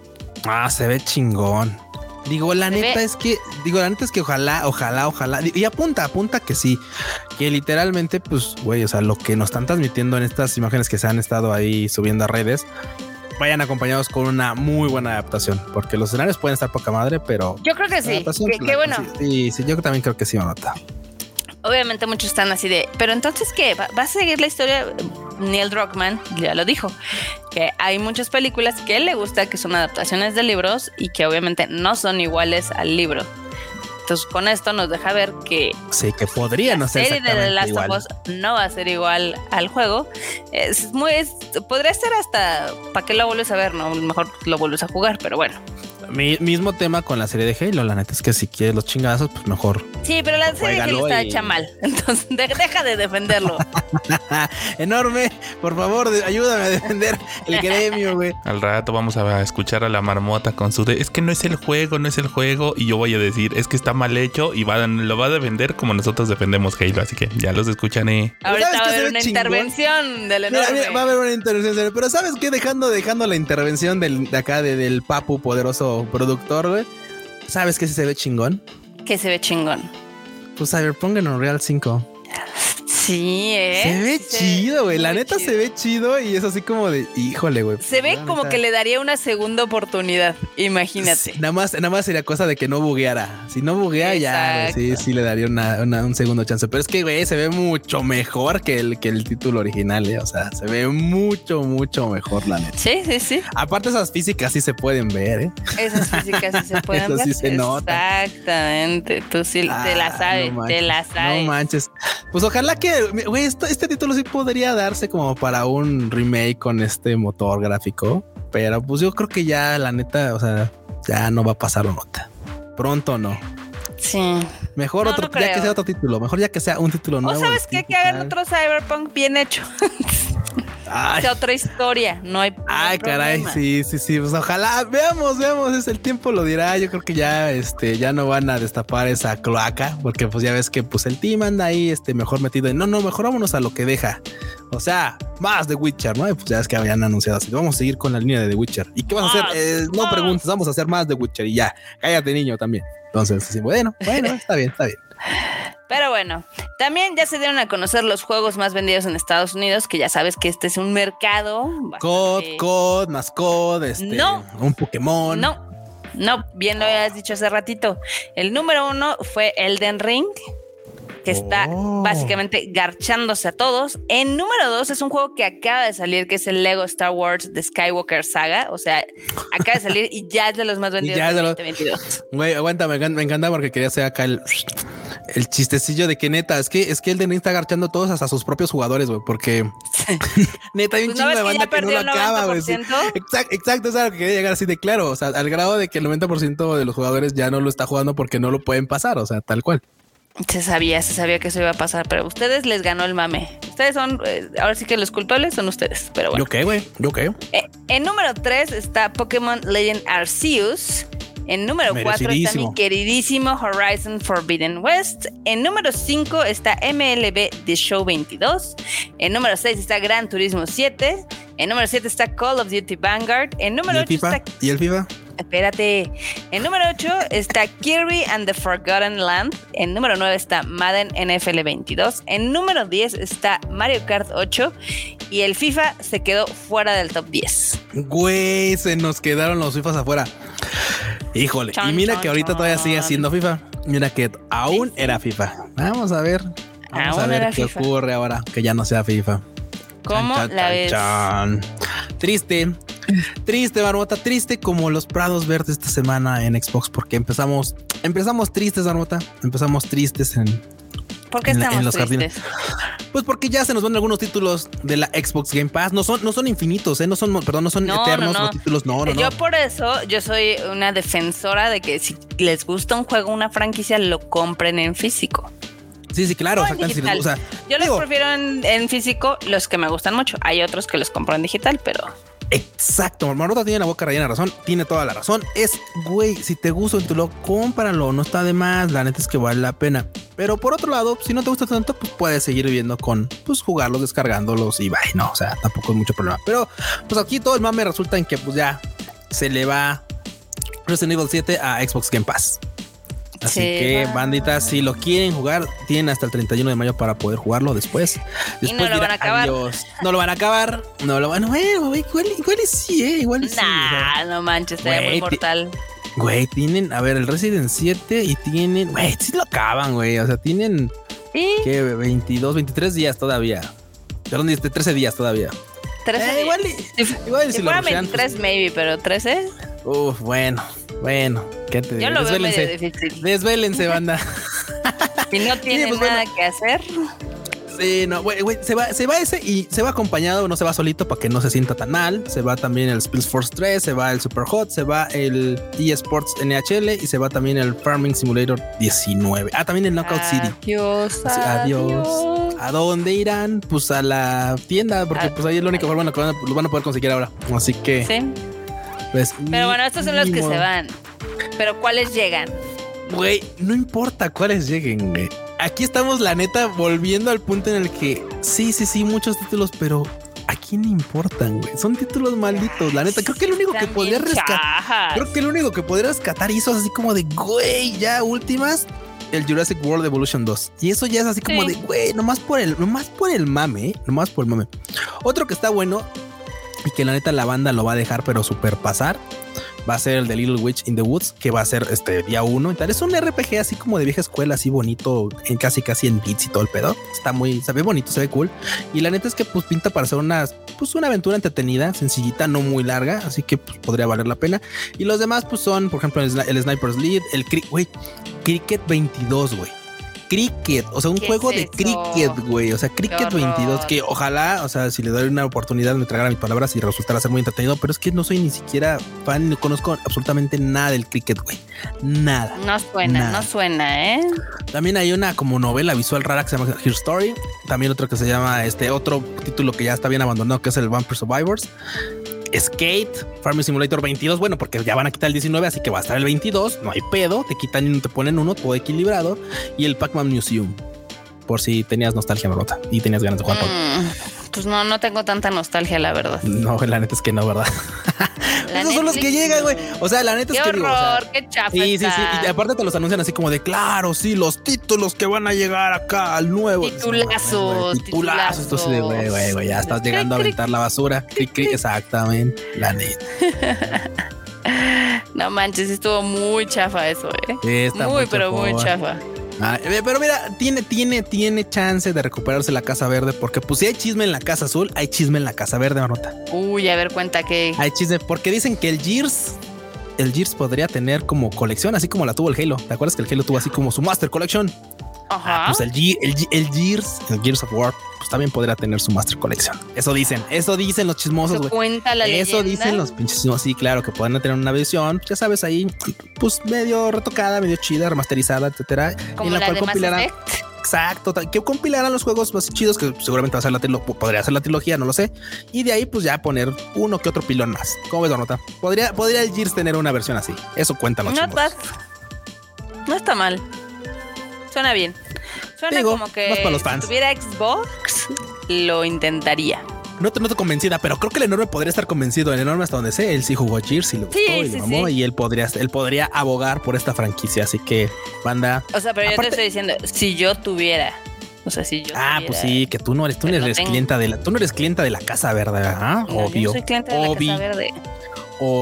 Ah, se ve chingón. Digo, la neta es que, digo, la neta es que ojalá, ojalá, ojalá, y apunta, apunta que sí, que literalmente, pues, güey, o sea, lo que nos están transmitiendo en estas imágenes que se han estado ahí subiendo a redes, vayan acompañados con una muy buena adaptación, porque los escenarios pueden estar poca madre, pero yo creo que sí. Qué bueno. Sí, sí, yo también creo que sí, nota obviamente muchos están así de, pero entonces qué, ¿Va, a seguir la historia? Neil Druckmann ya lo dijo, que hay muchas películas que él le gusta que son adaptaciones de libros y que obviamente no son iguales al libro. Entonces con esto nos deja ver que sí que podría no ser serie de The Last of Us no va a ser igual al juego. Es muy podría ser hasta para que lo vuelves a ver, no mejor lo vuelves a jugar, pero bueno. Mi, mismo tema con la serie de Halo. La neta es que si quieres los chingazos, pues mejor. Sí, pero la serie de Halo está hecha mal. Entonces, deja de defenderlo. Enorme. Por favor, ayúdame a defender el gremio, güey. Al rato vamos a escuchar a la marmota con su de, es que no es el juego, no es el juego. Y yo voy a decir, es que está mal hecho y va, lo va a defender como nosotros defendemos Halo. Así que ya los escuchan. Eh. Ahorita va a haber una intervención del enorme. va a haber una intervención, pero ¿sabes qué? Dejando, dejando la intervención del, de acá del papu poderoso productor, güey. ¿Sabes qué se ve chingón? Que se ve chingón. Pues Cyberpunk en Unreal 5. Sí, ¿eh? Se ve chido, güey. La neta se ve chido y es así como de, híjole, güey. Se ve como que le daría una segunda oportunidad. Imagínate. nada más, nada más sería cosa de que no bugueara. Si no buguea, ya, sí, sí le daría una, un segundo chance. Pero es que, güey, se ve mucho mejor que el, que el título original, ¿eh? O sea, se ve mucho, mucho mejor, la neta. Sí, sí, sí. Aparte, esas físicas sí se pueden ver, ¿eh? Esas físicas sí se pueden Eso ver. sí se nota. Exactamente. Tú sí te la ah, sabes, te la sabes. No manches. Pues ojalá que güey, este título sí podría darse como para un remake con este motor gráfico, pero pues yo creo que ya la neta, o sea, ya no va a pasar nota. Pronto no. Sí. Mejor otro, ya que sea otro título, mejor ya que sea un título nuevo. ¿O sabes qué? Que hagan otro Cyberpunk bien hecho. Ay. otra historia, no hay. Ay, caray, sí, sí, sí. Pues ojalá veamos, veamos. Es el tiempo lo dirá. Yo creo que ya, este, ya no van a destapar esa cloaca, porque pues ya ves que pues el team anda ahí, este, mejor metido. En, no, no, mejor vámonos a lo que deja. O sea, más de Witcher, ¿no? pues ya es que habían anunciado así. Vamos a seguir con la línea de The Witcher. ¿Y qué vamos a hacer? Eh, no preguntes, vamos a hacer más de Witcher y ya. Cállate, niño, también. Entonces, bueno, bueno, está bien, está bien. Pero bueno, también ya se dieron a conocer los juegos más vendidos en Estados Unidos, que ya sabes que este es un mercado. COD, COD, más COD, este, no, un Pokémon. No, no, bien lo habías dicho hace ratito. El número uno fue Elden Ring, que está oh. básicamente garchándose a todos. En número dos es un juego que acaba de salir, que es el Lego Star Wars The Skywalker Saga. O sea, acaba de salir y ya es de los más vendidos de 2022. Güey, aguanta, me encanta, porque quería hacer acá el el chistecillo de que neta, es que es que el de está agarchando todos hasta sus propios jugadores, güey, porque neta hay un pues chingo de banda que, no lo acaba, güey. Exacto, exacto, es algo que quería llegar así de claro, o sea, al grado de que el 90% de los jugadores ya no lo está jugando porque no lo pueden pasar, o sea, tal cual. Se sabía, se sabía que eso iba a pasar, pero ustedes les ganó el mame. Ustedes son, eh, ahora sí que los culpables son ustedes, pero bueno. ¿Yo qué, güey? ¿Yo qué? Eh, en número 3 está Pokémon Legend Arceus. En número 4 está mi queridísimo Horizon Forbidden West. En número 5 está MLB The Show 22. En número 6 está Gran Turismo 7. En número 7 está Call of Duty Vanguard. En número 8 está... ¿Y el FIFA? Espérate. En número 8 está Kirby and the Forgotten Land. En número 9 está Madden NFL 22. En número 10 está Mario Kart 8. Y el FIFA se quedó fuera del top 10. Güey, se nos quedaron los FIFAs afuera. Híjole. y mira que ahorita todavía sigue siendo FIFA. Mira que aún era FIFA. Vamos a ver. Vamos a ver qué ocurre ahora que ya no sea FIFA. ¿Cómo la ves? Triste. Triste, Barbota, triste como los prados verdes esta semana en Xbox, porque empezamos, empezamos tristes, Barbota, empezamos tristes en, ¿Por qué estamos en los tristes? Pues porque ya se nos van algunos títulos de la Xbox Game Pass. No son, no son infinitos, ¿eh? no son, perdón, no son eternos los títulos. No, no, Yo por eso, yo soy una defensora de que si les gusta un juego, una franquicia, lo compren en físico. Sí, sí, claro. yo los prefiero en, físico, los que me gustan mucho. Hay otros que los compro en digital, pero Exacto, Marmota tiene la boca rellena razón, tiene toda la razón. Es, güey, si te gusta un título, cómpralo, no está de más, la neta es que vale la pena. Pero por otro lado, si no te gusta tanto, pues puedes seguir viendo con, pues jugarlos, descargándolos y bye, no, o sea, tampoco es mucho problema. Pero pues aquí todo el mame resulta en que pues ya se le va Resident Evil 7 a Xbox Game Pass. Así Sí, que, bandita, si lo quieren jugar, tienen hasta el 31 de mayo para poder jugarlo después. Y no Después lo van a acabar. adiós. No lo van a acabar. No lo van a. Bueno, igual, igual y sí, eh, igual y sí. o sea, Nah, no manches, muy Güey, ti- mortal. Güey, tienen, a ver, el Resident 7 y tienen, güey, sí lo acaban, güey. O sea, tienen, Sí, ¿qué? 22, 23 días todavía. Perdón, este, 13 días todavía. 13 Eh, igual y, igual y si si lo fuera rushean, 23, maybe, pero 13, pues, Uf, bueno, bueno. ¿Qué te yo digo? lo veo medio Desvélense. difícil. Desvélense, banda. Si no tiene pues, nada bueno. que hacer, Sí, no, güey, güey, se va, se va ese y se va acompañado, no se va solito para que no se sienta tan mal. Se va también el Spills Force 3, se va el Super Hot, se va el eSports NHL y se va también el Farming Simulator 19. Ah, también el Knockout City. Adiós, Sí, adiós. adiós. ¿A dónde irán? Pues a la tienda, porque Ah. pues ahí es la única forma en la que van a, lo van a poder conseguir ahora. Así que, Sí, pues. pero bueno, estos son los que se van. Pero ¿cuáles llegan? Güey, no importa cuáles lleguen, güey. Aquí estamos, la neta, volviendo al punto en el que sí, sí, sí, muchos títulos, pero ¿a quién le importan, güey? Son títulos malditos, la neta. Creo que el único que podría rescatar, creo que el único que podría rescatar hizo así como de, güey, ya últimas, el Jurassic World Evolution 2. Y eso ya es así como Sí. de, güey, nomás por el, nomás por el mame, ¿eh? nomás por el mame. Otro que está bueno que la neta la banda lo va a dejar, pero super pasar. Va a ser el de Little Witch in the Woods, que va a ser este día uno y tal. Es un RPG así como de vieja escuela, así bonito, en casi casi en bits y todo el pedo. Está muy, se ve bonito, se ve cool. Y la neta es que pues pinta para ser una, pues una aventura entretenida, sencillita, no muy larga, así que pues, podría valer la pena. Y los demás pues son, por ejemplo, el, el Sniper's Lead, el Cri- güey, Cricket 22, güey. Cricket, o sea, un ¿Qué juego es de cricket, güey. O sea, Cricket horror. 22, que ojalá, o sea, si le doy una oportunidad me tragara mis palabras y resultara ser muy entretenido, pero es que no soy ni siquiera fan, no conozco absolutamente nada del cricket, güey. Nada. No suena, Nada. no suena, ¿eh? También hay una como novela visual rara que se llama Here Story. También otro que se llama este otro título que ya está bien abandonado, que es el Vampire Survivors. Skate, Farming Simulator 22. Bueno, porque ya van a quitar el 19, así que va a estar el 22. No hay pedo. Te quitan y te ponen uno todo equilibrado. Y el Pac-Man Museum. Por si tenías nostalgia, Marmota, y tenías ganas de jugar. Mm, pues no, no tengo tanta nostalgia, la verdad. No, la neta es que no, ¿verdad? La Esos son los que llegan, güey. O sea, la neta Qué es que digo, o sea, horror, qué chafa. Sí, sí, sí. Y aparte te los anuncian así como de claro, sí, los títulos que van a llegar acá al nuevo. Titulazos, Titulazos. Sí de güey, güey, güey. Ya estás llegando a aventar la basura. Cric, cric, exactamente. La neta. No manches, estuvo muy chafa eso, ¿eh? Muy, pero muy chafa. Ah, eh, pero mira, tiene, tiene, tiene chance de recuperarse la Casa Verde, porque pues si hay chisme en la Casa Azul, hay chisme en la Casa Verde, Marmota. Uy, a ver, cuenta que. Hay chisme, porque dicen que el Gears, el Gears podría tener como colección, así como la tuvo el Halo. ¿Te acuerdas que el Halo tuvo así como su Master Collection? Ajá. Pues el, Ge- el, Ge- el Gears, el Gears of War, pues también podría tener su Master Collection. Eso dicen, eso dicen los chismosos, Eso güey. cuenta la Eso leyenda. dicen los pinches chismosos. Sí, claro, que pueden tener una versión, ya sabes, ahí, pues medio retocada, medio chida, remasterizada, etcétera. Como en la, la, cual compilarán. Exacto, que compilarán los juegos más chidos que seguramente va a ser la trilogía, podría ser la trilogía, no lo sé. Y de ahí, pues ya poner uno que otro pilón más. ¿Cómo ves, Donota? Podría, podría el Gears tener una versión así. Eso cuentan los bad. chismosos. No está mal. Suena bien. Suena Digo, como que más para los si fans. tuviera Xbox, lo intentaría. No te noto convencida, pero creo que el enorme podría estar convencido. El enorme, hasta donde sé, él sí jugó Gears y lo gustó y sí, lo amó. sí. Y él podría, él podría abogar por esta franquicia. Así que, banda. O sea, pero yo te estoy diciendo, si yo tuviera. O sea, si yo Ah, tuviera- pues sí, que tú no eres, tú no no eres tengo. clienta de la, tú no eres clienta de la casa verde, ¿ah? No, yo Obvio. no soy cliente de la Casa Verde.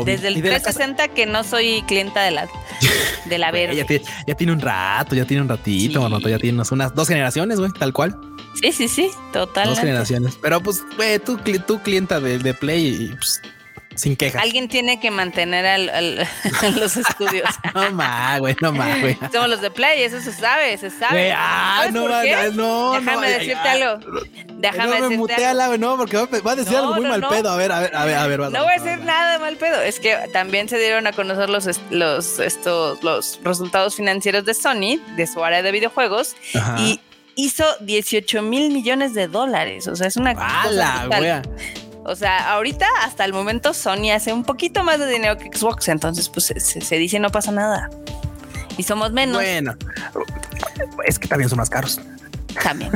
Desde el Y de la casa- 360 que no soy clienta de la, de la verde. Ya tiene, ya tiene un rato, ya tiene un ratito, Sí. Ya tiene unas, unas dos generaciones, güey, tal cual. Sí, sí, sí, Dos totalmente. generaciones. Pero pues, güey, tú, tú clienta de, de Play y pues, sin quejas. Alguien tiene que mantener al, al- a los estudios. No más, güey, no más, güey. Somos los de Play, eso se sabe, se sabe. Güey, ah, ¿Sabes no, no, no. Déjame ay, decirte ay, algo. Déjame no me decirte algo. no, porque va, a- decir No, algo muy no, mal no. pedo. A ver, a ver, a ver, a ver. No voy a decir nada de mal pedo. Es que también se dieron a conocer los, los, estos, los resultados financieros de Sony, de su área de videojuegos, Ajá. y hizo 18 mil millones de dólares. O sea, es una cosa ¡Hala, brutal. O sea, ahorita hasta el momento Sony hace un poquito más de dinero que Xbox, entonces pues se- se dice no pasa nada. Y somos menos. Bueno, es que también son más caros. También.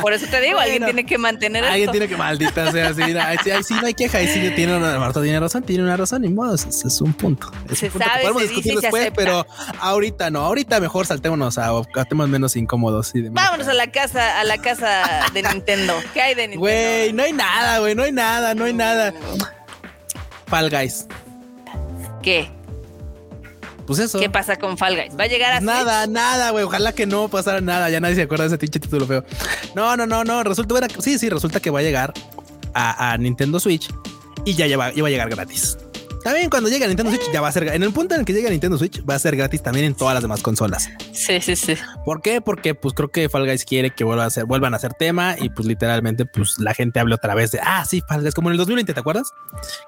Por eso te digo, alguien tiene que mantener Alguien esto. tiene que maldita sea así. Ahí sí, ahí sí no hay queja. Ahí sí tiene una, Marta tiene razón, tiene una razón. Ni modo, es, es un punto. Es Se un punto que sabe, podemos se discutir después, acepta. pero ahorita no. Ahorita mejor saltémonos a, a temas menos incómodos. y de- Vámonos a la casa, a la casa de Nintendo. ¿Qué hay de Nintendo? Güey, no hay nada, güey. No hay nada, no hay nada. Fall Guys. ¿Qué? Pues eso. ¿Qué pasa con Fall Guys? ¿Va a llegar a nada, Switch? nada, güey. Ojalá que no pasara nada. Ya nadie se acuerda de ese pinche título feo. No, no, no, no. Resulta, era- sí, sí, resulta que va a llegar a, a Nintendo Switch y ya lleva, iba a llegar gratis. También cuando llegue a Nintendo Switch ya va a ser en el punto en el que llegue a Nintendo Switch va a ser gratis también en todas las demás consolas. Sí, sí, sí. ¿Por qué? Porque pues creo que Fall Guys quiere que vuelva a ser, vuelvan a ser tema y pues literalmente pues la gente hable otra vez de ah sí Fall Guys como en el 2020 ¿te acuerdas?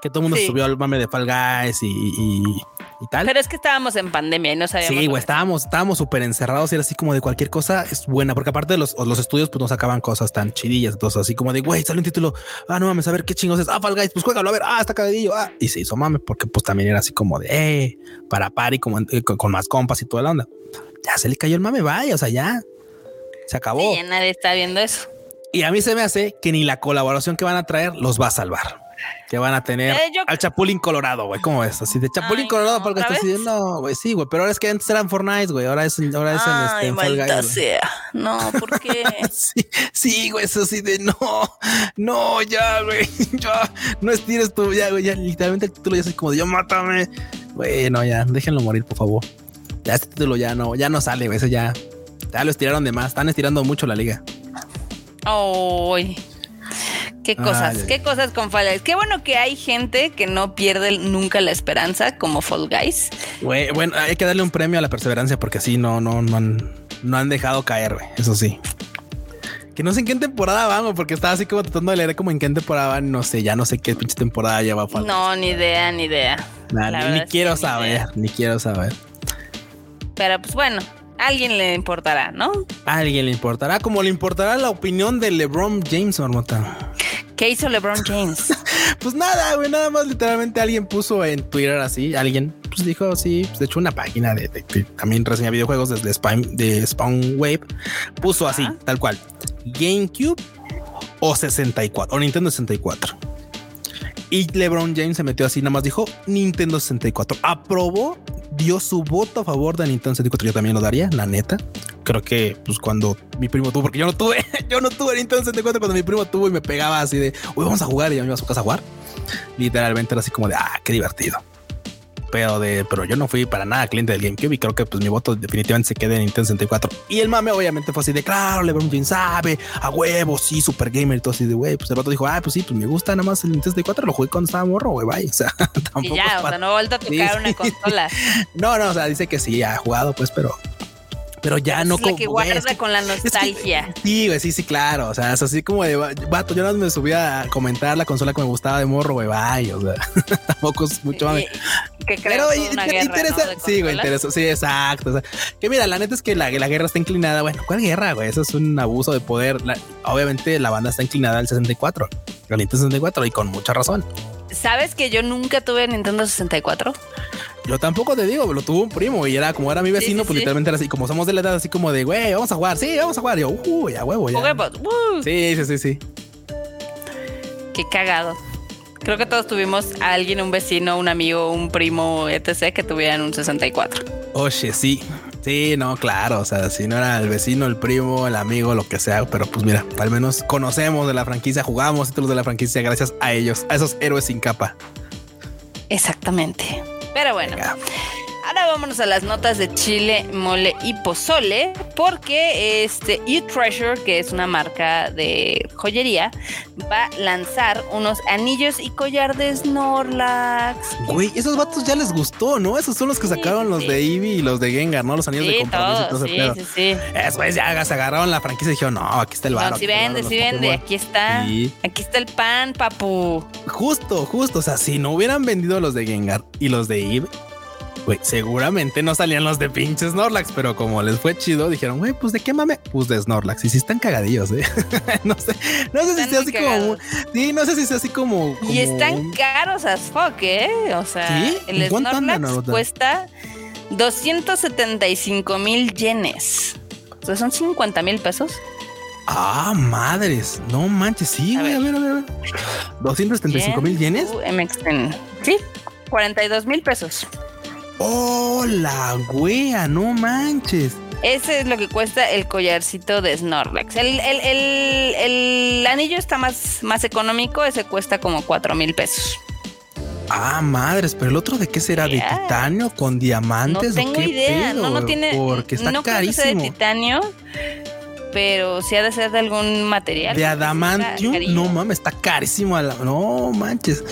Que todo el mundo Sí. subió al mame de Fall Guys y, y, y tal. Pero es que estábamos en pandemia y no sabíamos. Sí, güey, estábamos, estábamos súper encerrados y era así como de cualquier cosa es buena, porque aparte de los, los estudios, pues nos sacaban cosas tan chidillas, entonces así como de, güey, sale un título, ah, no mames, a ver qué chingos es, ah, Fall Guys, pues juégalo, a ver, ah, está cagadillo, ah, y se hizo mame, porque pues también era así como de, eh, para party, como eh, con, con más compas y toda la onda. Ya se le cayó el mame, vaya, o sea, ya se acabó. Sí, ya nadie está viendo eso. Y a mí se me hace que ni la colaboración que van a traer los va a salvar. Que van a tener Eh, yo- al Chapulín Colorado, güey. ¿Cómo es? Así de Chapulín Ay, Colorado, no, porque ¿otra está así de, no, güey, sí, güey. Pero ahora es que antes eran Fortnite, güey. Ahora es, ahora es en, este, en Guys, sea. No, ¿por qué? Sí, sí, güey, eso así de no, no, ya, güey, ya, no estires tú, ya, güey, ya, literalmente el título ya es como de ya, mátame, güey, no, ya, déjenlo morir, por favor. Ya este título ya no, ya no sale, güey, eso ya, ya lo estiraron de más, están estirando mucho la liga. Ay. Qué Ay, cosas, qué cosas con Fall Guys. Qué bueno que hay gente que no pierde nunca la esperanza como Fall Guys. Bueno, hay que darle un premio a la perseverancia porque sí, no, no, no han, no han dejado caer, güey. Eso sí. Que no sé en qué temporada güey, porque estaba así como tratando de leer como en qué temporada van. No sé, ya no sé qué pinche temporada lleva falta. No, ni idea, ni idea. Nah, ni, quiero saber, idea. ni quiero saber. Pero pues bueno, a alguien le importará, ¿no? A alguien le importará, como le importará la opinión de LeBron James, marmota. ¿Qué hizo LeBron James? Pues nada, güey, nada más literalmente alguien puso en Twitter así, alguien pues dijo sí, pues de hecho una página de, de- que también reseña videojuegos desde Spawn, de Spawn Wave, puso así, tal cual, GameCube o 64 o Nintendo 64. Y LeBron James se metió así, nada más dijo Nintendo 64. Aprobó, dio su voto a favor de Nintendo 64. Yo también lo daría, la neta. Creo que pues cuando mi primo tuvo, porque yo no tuve, yo no tuve Nintendo 64 cuando mi primo tuvo y me pegaba así de, uy, vamos a jugar y yo me iba a su casa a jugar. Literalmente era así como de, ah, qué divertido. Pero de, pero yo no fui para nada cliente del GameCube y creo que pues mi voto definitivamente se queda en Nintendo 64. Y el mame obviamente fue así de, claro, LeBron James sabe, a huevo, sí, super gamer y todo así de, güey, pues el vato dijo, ah, pues sí, pues me gusta nada más el Nintendo 64, lo jugué cuando estaba morro, güey, vaya, o sea, tampoco Y ya, o sea, no vuelto a tocar Sí, una sí. consola. No, no, o sea, dice que sí, ha jugado, pues, pero, pero ya no es la como- que guarda es que- con la es que- nostalgia. sí, güey, sí, sí, claro. O sea, es así como de vato. Yo nada más me subía a comentar la consola que me gustaba de morro, güey. Vaya, o sea, tampoco es mucho. Y- que Pero una guerra, interesa, ¿no? sí, güey, interesa, sí, exacto. o sea, que mira, la neta es que la, la guerra está inclinada. Bueno, ¿cuál guerra, güey? Eso es un abuso de poder. La- obviamente la banda está inclinada al 64, al Nintendo 64 y con mucha razón. ¿Sabes que yo nunca tuve Nintendo 64? Yo tampoco te digo, lo tuvo un primo y era como era mi vecino, sí, pues sí. literalmente era así, como somos de la edad, así como de, güey, vamos a jugar, sí, vamos a jugar. Y yo, uy, ya huevo, ya. Jugué, ¡uh! Sí, sí, sí, sí. Qué cagado. Creo que todos tuvimos a alguien, un vecino, un amigo, un primo, etc., que tuvieran un 64. Oye, sí. Sí, no, claro. O sea, si no era el vecino, el primo, el amigo, lo que sea. Pero pues mira, al menos conocemos de la franquicia, jugamos títulos de la franquicia gracias a ellos, a esos héroes sin capa. Exactamente. Pero bueno, Venga. Ahora vámonos a las notas de chile, mole y pozole, porque este U-Treasure, que es una marca de joyería, va a lanzar unos anillos y collar de Snorlax. Güey, esos vatos ya les gustó, ¿no? Esos son los que Sí, sacaron los sí. de Eevee y los de Gengar, ¿no? Los anillos de Sí, compromiso y todos, todo ese sí, pedo. sí, sí. Eso es, ya se agarraron la franquicia y dijeron, no, aquí está el bar. No, si vende, si vende, aquí está. Aquí está el pan, papu. Justo, justo. O sea, si no hubieran vendido los de Gengar y los de Eve, güey, seguramente no salían los de pinches Snorlax, pero como les fue chido, dijeron, güey, pues de qué mame, pues de Snorlax. Y si están cagadillos, eh. no sé, no sé si Están sea muy así como, sí, no sé si sea así como. Y están un- caros as fuck, ¿eh? O sea, ¿Sí? el ¿En cuánto andan Snorlax ahorita? cuesta 275 mil yenes. O sea, son 50 mil pesos. Ah, madres. No manches, sí, A güey. A ver, a ver, a ver. 275 mil yenes. MXN. Sí, 42 mil pesos. Oh, la wea, no manches. Ese es lo que cuesta el collarcito de Snorlax. El, el- el- el anillo está más, más económico, ese cuesta como 4 mil pesos. Ah, madres, pero el otro de qué será? ¿De titanio con No diamantes? o tengo qué idea, pedo, no, no tiene. Porque está no creo que sea de carísimo. titanio, pero sí ha de ser de algún material. De adamantium, no mames, está carísimo. a la- No manches.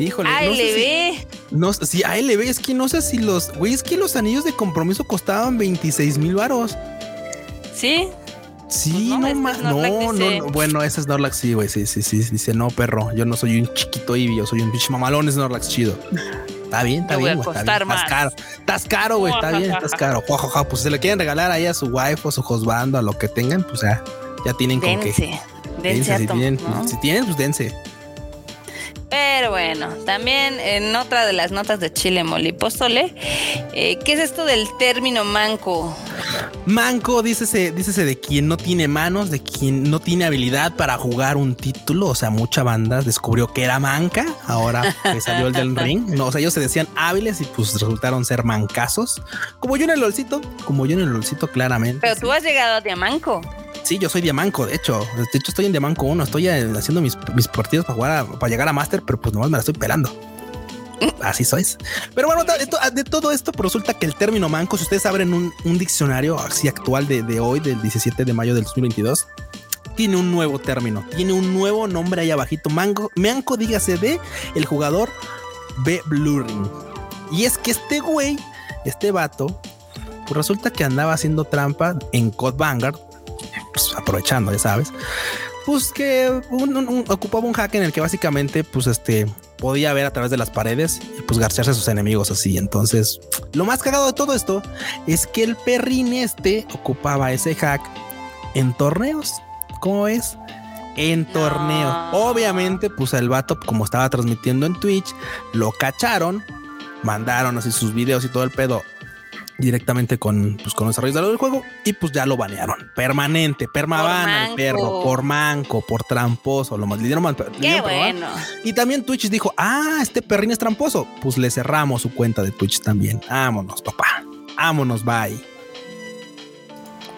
Híjole, no sé si- ALB. No, sí, ALB, es que no sé si los, güey, es que los anillos de compromiso costaban 26 mil varos. Sí, Sí, Pues no, no, este no, no, no, bueno, ese Snorlax sí, güey, sí, sí, sí, dice, no, perro, yo no soy un chiquito Eevee, yo soy un bicho mamalón Snorlax chido. Está bien, está bien, güey, está bien, estás caro, estás caro, güey, está bien, estás caro. Juajaja, Pues si se le quieren regalar ahí a su wife o su husband, a lo que tengan, pues ya, ya tienen con qué. dense. Dense si tienen, ¿no? si tienen, pues dense. Pero bueno, también en otra de las notas de Chile Molipóstole, eh, ¿qué es esto del término manco? Manco, dícese, dícese de quien no tiene manos, de quien no tiene habilidad para jugar un título. O sea, mucha banda descubrió que era manca. Ahora que salió el del ring. No, o sea, ellos se decían hábiles y pues resultaron ser mancazos. Como yo en el LOLcito, como yo en el LOLcito, claramente. Pero sí. tú has llegado a Diamanco. Sí, yo soy Diamanco, de hecho. De hecho, estoy en Diamanco 1. Estoy eh, haciendo mis, mis partidos para jugar, a- para llegar a Master, pero pues nomás me la estoy pelando. Así sois. Pero bueno, de, to- de todo esto, pues resulta que el término manco, si ustedes abren un, diccionario así actual de, hoy, del 17 de mayo del 2022, tiene un nuevo término, tiene un nuevo nombre ahí abajito. Mango, manco, dígase de el jugador B Blurring. Y es que este güey, este vato, pues resulta que andaba haciendo trampa en Code Vanguard, pues aprovechando, ya sabes, pues que un- un- un- ocupaba un hack en el que básicamente, pues este, podía ver a través de las paredes y pues garcharse a sus enemigos así. Entonces, lo más cagado de todo esto es que el perrín este ocupaba ese hack en torneos. ¿Cómo es? En No. torneos. Obviamente, pues el vato, como estaba transmitiendo en Twitch, lo cacharon, mandaron así sus videos y todo el pedo directamente con, pues, con los desarrolladores del juego y pues ya lo banearon. Permanente, permaban al perro, por manco, por tramposo, lo más le dieron, le Qué dieron bueno. Y también Twitch dijo, ah, este perrín es tramposo. Pues le cerramos su cuenta de Twitch también. Vámonos, papá. Vámonos, bye.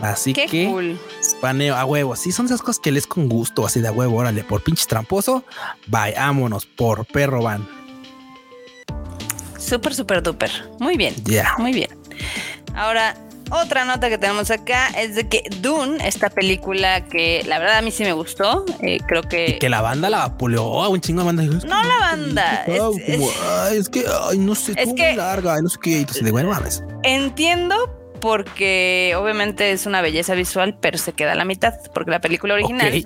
Así Qué que cool. paneo a huevo. Sí, son esas cosas que les con gusto, así de a huevo. Órale, por pinche tramposo. Bye, vámonos, por perro van. Súper, súper duper. Muy bien. Ya. Muy bien. Ahora, otra nota que tenemos acá es de que Dune, esta película que la verdad a mí sí me gustó, eh, creo que... Y que la banda la vapuleó a un chingo de banda. No la banda, es- como, es- ay, es que, ay, no sé, es que- muy larga, no sé qué. De bueno, mames. Entiendo porque obviamente es una belleza visual, pero se queda a la mitad, porque la película original...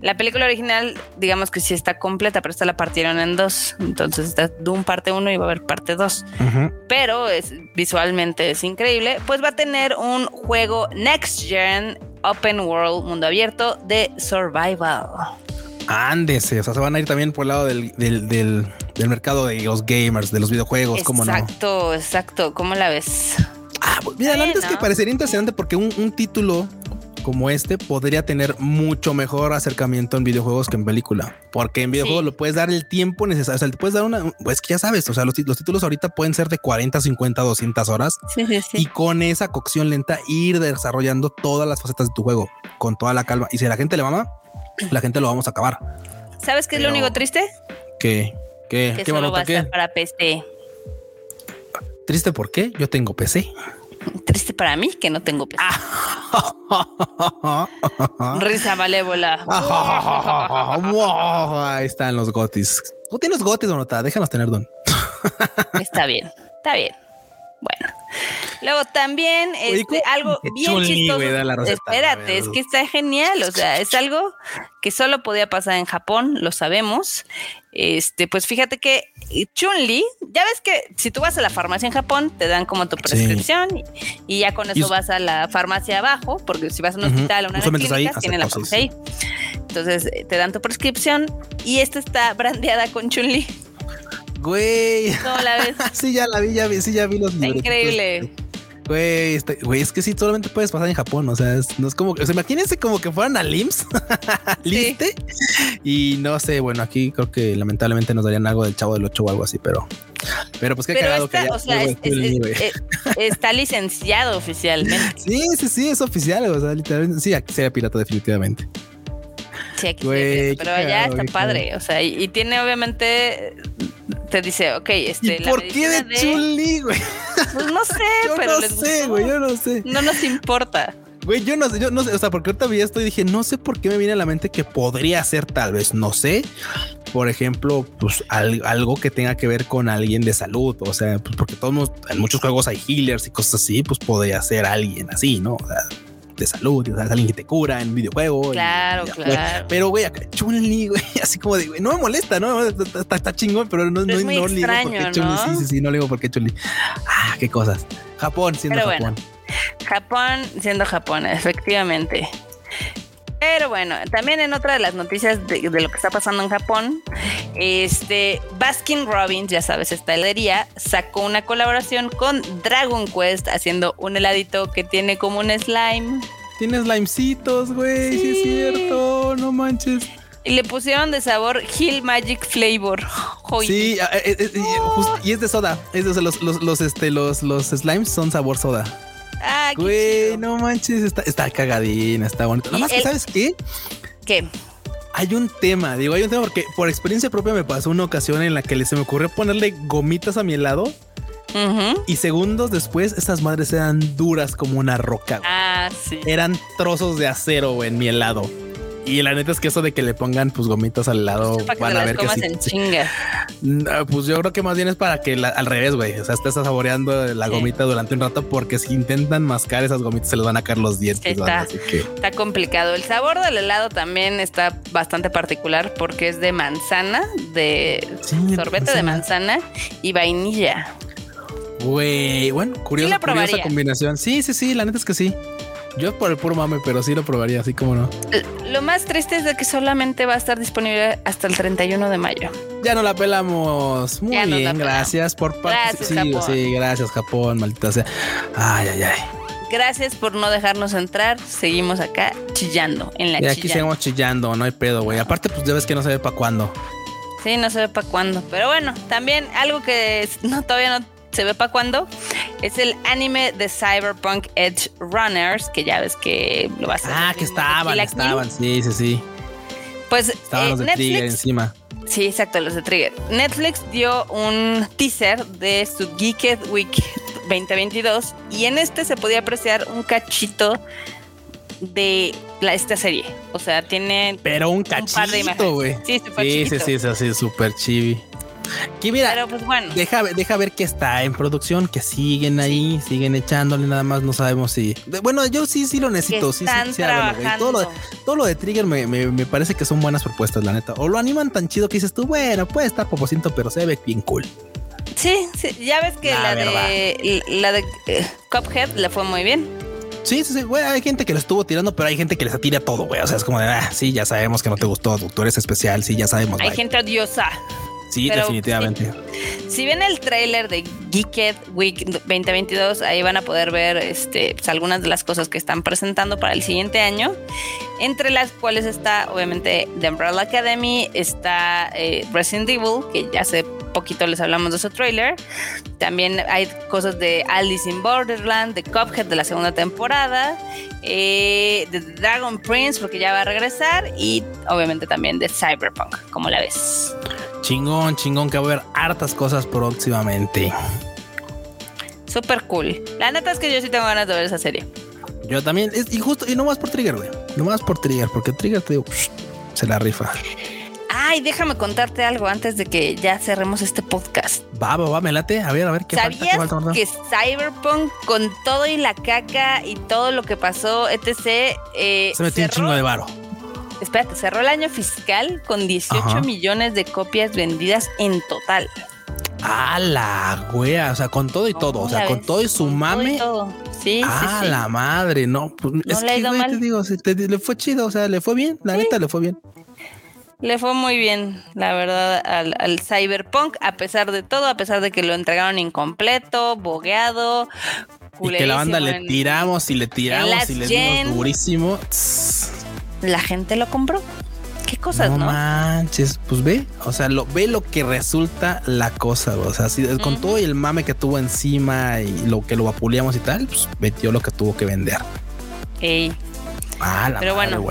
La película original, digamos que sí está completa, pero esta la partieron en dos. Entonces está Doom parte 1 y va a haber parte 2. Ujú. Pero es, visualmente es increíble. Pues va a tener un juego Next Gen Open World Mundo Abierto de Survival. Ándese, o sea, se van a ir también por el lado del, del, del, del mercado de los gamers, de los videojuegos, ¿cómo no? exacto, exacto. ¿Cómo la ves? Ah, pues mira, la neta es que parecería interesante porque un, un título como este podría tener mucho mejor acercamiento en videojuegos que en película. Porque en videojuegos Sí. lo puedes dar el tiempo necesario. O sea, le puedes dar una, pues que ya sabes, o sea, los, los títulos ahorita pueden ser de 40, 50, 200 horas Sí, sí, y con esa cocción lenta ir desarrollando todas las facetas de tu juego con toda la calma. Y si a la gente le mama, la gente lo vamos a acabar. ¿Sabes qué es lo único triste? ¿Qué? ¿Qué? Que ¿Qué solo va a estar para PC. ¿Triste por qué? Yo tengo PC. Triste para mí que no tengo PC. Risa malévola. Ahí están los gotis. Tú tienes gotis, Donota. Déjanos tener don. Está bien, está bien. Bueno. Luego también este, ¿cómo algo bien chistoso. receta? Espérate, es que está genial. O sea, es algo que solo podía pasar en Japón, lo sabemos. Este, pues fíjate que Chun-Li, ya ves que si tú vas a la farmacia en Japón, te dan como tu prescripción y, y ya con eso Y vas a la farmacia abajo, porque si vas a un hospital o una clínica, tienen la farmacia ahí. Entonces eh, te dan tu prescripción y esta está brandeada con Chun-Li. Güey. ¿Cómo la ves? Sí, ya la vi, ya vi, sí, ya vi los increíble. Güey, este- güey, es que sí, solamente puedes pasar en Japón. O sea, es- no es como que, o sea, imagínense como que fueran al IMSS, liste. Y no sé, bueno, aquí creo que lamentablemente nos darían algo del chavo del 8 o algo así, pero, pero pues qué Pero cagado está, que ya. o sea, es- es- es- está licenciado oficialmente. Sí, sí, sí, es oficial. O sea, literalmente, sí, aquí sería pirata, definitivamente. Sí, aquí pero allá está padre. O sea, y, y tiene obviamente. Te dice, ok, este. ¿Y la por qué de Chun-Li, güey? Pues no sé, Yo pero no les sé, gustó. güey, yo no sé. No nos importa. Güey, yo no sé, yo no sé, o sea, porque ahorita vi esto y dije, no sé por qué me viene a la mente que podría ser tal vez, no sé, por ejemplo, pues al- algo que tenga que ver con alguien de salud, o sea, pues porque todos en muchos juegos hay healers y cosas así, pues podría ser alguien así, ¿no? O sea, de salud, o sea, es alguien que te cura en videojuego. Claro, y- claro. Pero, güey, acá Chun-Li, güey, así como de, güey, no me molesta, ¿no? Está, está- está chingón, pero no, Pero es no, muy no le digo por qué extraño, Chun-Li. ¿no? Sí, sí, sí, no le digo por qué Chun-Li. Ah, qué cosas. Japón, siendo Pero bueno. Japón. Japón siendo Japón, efectivamente. Pero bueno, también en otra de las noticias de, de lo que está pasando en Japón, este Baskin Robbins, ya sabes, esta heladería, sacó una colaboración con Dragon Quest haciendo un heladito que tiene como un slime Tienes limecitos, güey, sí. es cierto, no manches. y le pusieron de sabor Hill Magic Flavor. Joy. Sí, ah, eh, eh, y, just- y es de soda. Es de, los, los, este, los, los slimes son sabor soda. Ah, qué Güey, chido. no manches, está, está cagadín, está bonito. Nada más que, ¿sabes qué? ¿Qué? Hay un tema, digo, hay un tema porque por experiencia propia me pasó una ocasión en la que se me ocurrió ponerle gomitas a mi helado y segundos después esas madres eran duras como una roca. güey. Ah, sí. Eran trozos de acero güey, en mi helado. Y la neta es que eso de que le pongan pues gomitas al helado Para van a ver que sí, en sí. chinga. No, pues yo creo que más bien es para que la- al revés, güey. O sea, estés saboreando la Sí. gomita durante un rato porque si intentan mascar esas gomitas se les van a caer los dientes. Está. Así que Está complicado. El sabor del helado también está bastante particular porque es de manzana, de sorbete de manzana y vainilla. Güey, bueno, curiosa, Sí curiosa combinación. Sí, sí, sí, la neta es que sí. Yo por el puro mame, pero sí lo probaría, así como no. Lo más triste es de que solamente va a estar disponible hasta el 31 de mayo. Ya no la pelamos. Muy Ya bien, pelamos. gracias por Gracias, sí, Japón. sí, gracias, Japón, maldita sea. Ay, ay, ay. Gracias por no dejarnos entrar. Seguimos acá chillando en la Y aquí chillando. seguimos chillando, no hay pedo, güey. Aparte, pues ya ves que no se ve para cuándo. Sí, no se ve para cuándo. Pero bueno, también algo que no todavía no se ve para cuándo es el anime de Cyberpunk Edge Runners, que ya ves que lo va a. Ah, que estaban, estaban, sí, sí, sí. Pues Estaban eh, los de Trigger Netflix, encima. sí, exacto, los de Trigger. Netflix dio un teaser de su Geeked Week 2022 y en este se podía apreciar un cachito de la, esta serie. O sea, tiene Pero un cachito, güey. Sí, Sí, sí, sí, es así, súper chibi. Que mira, Pero pues bueno. deja, deja ver que está en producción, que siguen ahí, siguen echándole, nada más no sabemos si. de- bueno, yo sí, sí lo necesito, sí, sí, trabajando. Todo lo, todo lo de Trigger me, me- me parece que son buenas propuestas, la neta. O lo animan tan chido que dices tú, bueno, puede estar poposito, pero se ve bien cool. Sí, sí, ya ves que La la, de la de eh, Cuphead le fue muy bien. Sí, sí, sí, güey, hay gente que lo estuvo tirando, pero hay gente que les atira todo, güey. O sea, es como de, ah, sí, ya sabemos que no te gustó, tú eres especial, sí, ya sabemos. Hay bye. gente odiosa. Sí, pero- definitivamente. Si ven el tráiler de Geeked Week 2022, ahí van a poder ver este, pues, algunas de las cosas que están presentando para el siguiente año, entre las cuales está obviamente The Umbrella Academy, está eh, Resident Evil, que ya hace poquito les hablamos de su tráiler, también hay cosas de Alice in Borderland, de Cuphead de la segunda temporada, eh, de Dragon Prince, porque ya va a regresar, y obviamente también de Cyberpunk, como la ves. Chingón, chingón, que va a haber hartas cosas próximamente. Súper cool. La neta es que yo sí tengo ganas de ver esa serie. Yo también, y justo, y no más por Trigger, güey. No más por Trigger, porque Trigger, te digo, se la rifa. Ay, déjame contarte algo antes de que ya cerremos este podcast. Va, va, va, me late. A ver, a ver, ¿qué falta? ¿Qué ¿Sabías falta, que Cyberpunk, con todo y la caca y todo lo que pasó, etc., eh, Se metió un chingo de varo. Espérate, cerró el año fiscal con 18 Ajá. millones de copias vendidas en total. A la wea, o sea, con todo y todo, o ¿Cómo sea, con todo y su Con todo mame. y todo. Sí, a sí, sí. la madre, no, pues No es le que güey, te digo, te- le fue chido, o sea, le fue bien, la neta le fue bien. Le fue muy bien, la verdad, al, al Cyberpunk, a pesar de todo, a pesar de que lo entregaron incompleto, bogueado, Y que la banda le tiramos y le tiramos y le dimos durísimo. La gente lo compró. Qué cosas, ¿no? No manches, pues ve, o sea, lo, ve lo que resulta la cosa, o sea, si, con todo el mame que tuvo encima y lo que lo vapuleamos y tal, pues metió lo que tuvo que vender. Ey. Ah, Pero bueno,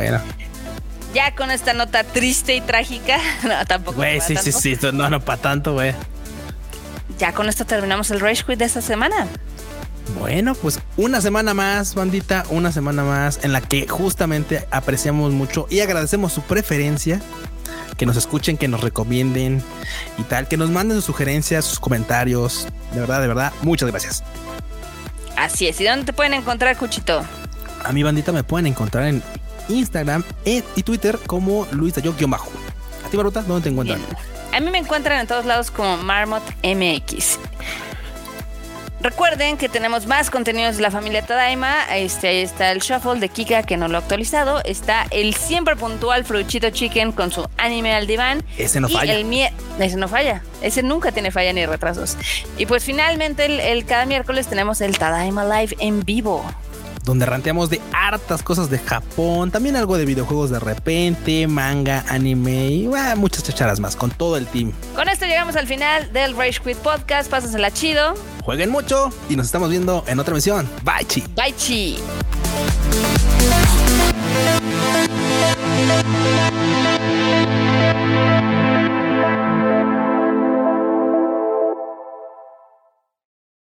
ya con esta nota triste y trágica, no, tampoco. Güey, sí, sí, sí, no, no para tanto, güey. Ya con esto terminamos el Rage Quit de esta semana. Bueno, pues una semana más, bandita, una semana más en la que justamente apreciamos mucho y agradecemos su preferencia, que nos escuchen, que nos recomienden y tal, que nos manden sus sugerencias, sus comentarios. De verdad, de verdad, muchas gracias. Así es. ¿Y dónde te pueden encontrar, Cuchito? A mi bandita me pueden encontrar en Instagram y Twitter como Luis bajo ¿A ti, Maruta? ¿Dónde te encuentran? A mí me encuentran en todos lados como Marmot MX. Recuerden que tenemos más contenidos de la familia Tadaima. Este, ahí está el Shuffle de Kika que no lo ha actualizado. Está el siempre puntual Fruchito Chicken con su anime al diván. Ese no falla. Ese no falla. Ese nunca tiene falla ni retrasos. Y pues finalmente el cada miércoles tenemos el Tadaima Live en vivo donde ranteamos de hartas cosas de Japón, también algo de videojuegos de repente, manga, anime y muchas chacharas más con todo el team. Con esto llegamos al final del Rage Quit Podcast. Pásensela chido. Jueguen mucho y nos estamos viendo en otra misión. Bye, chi. Bye, chi.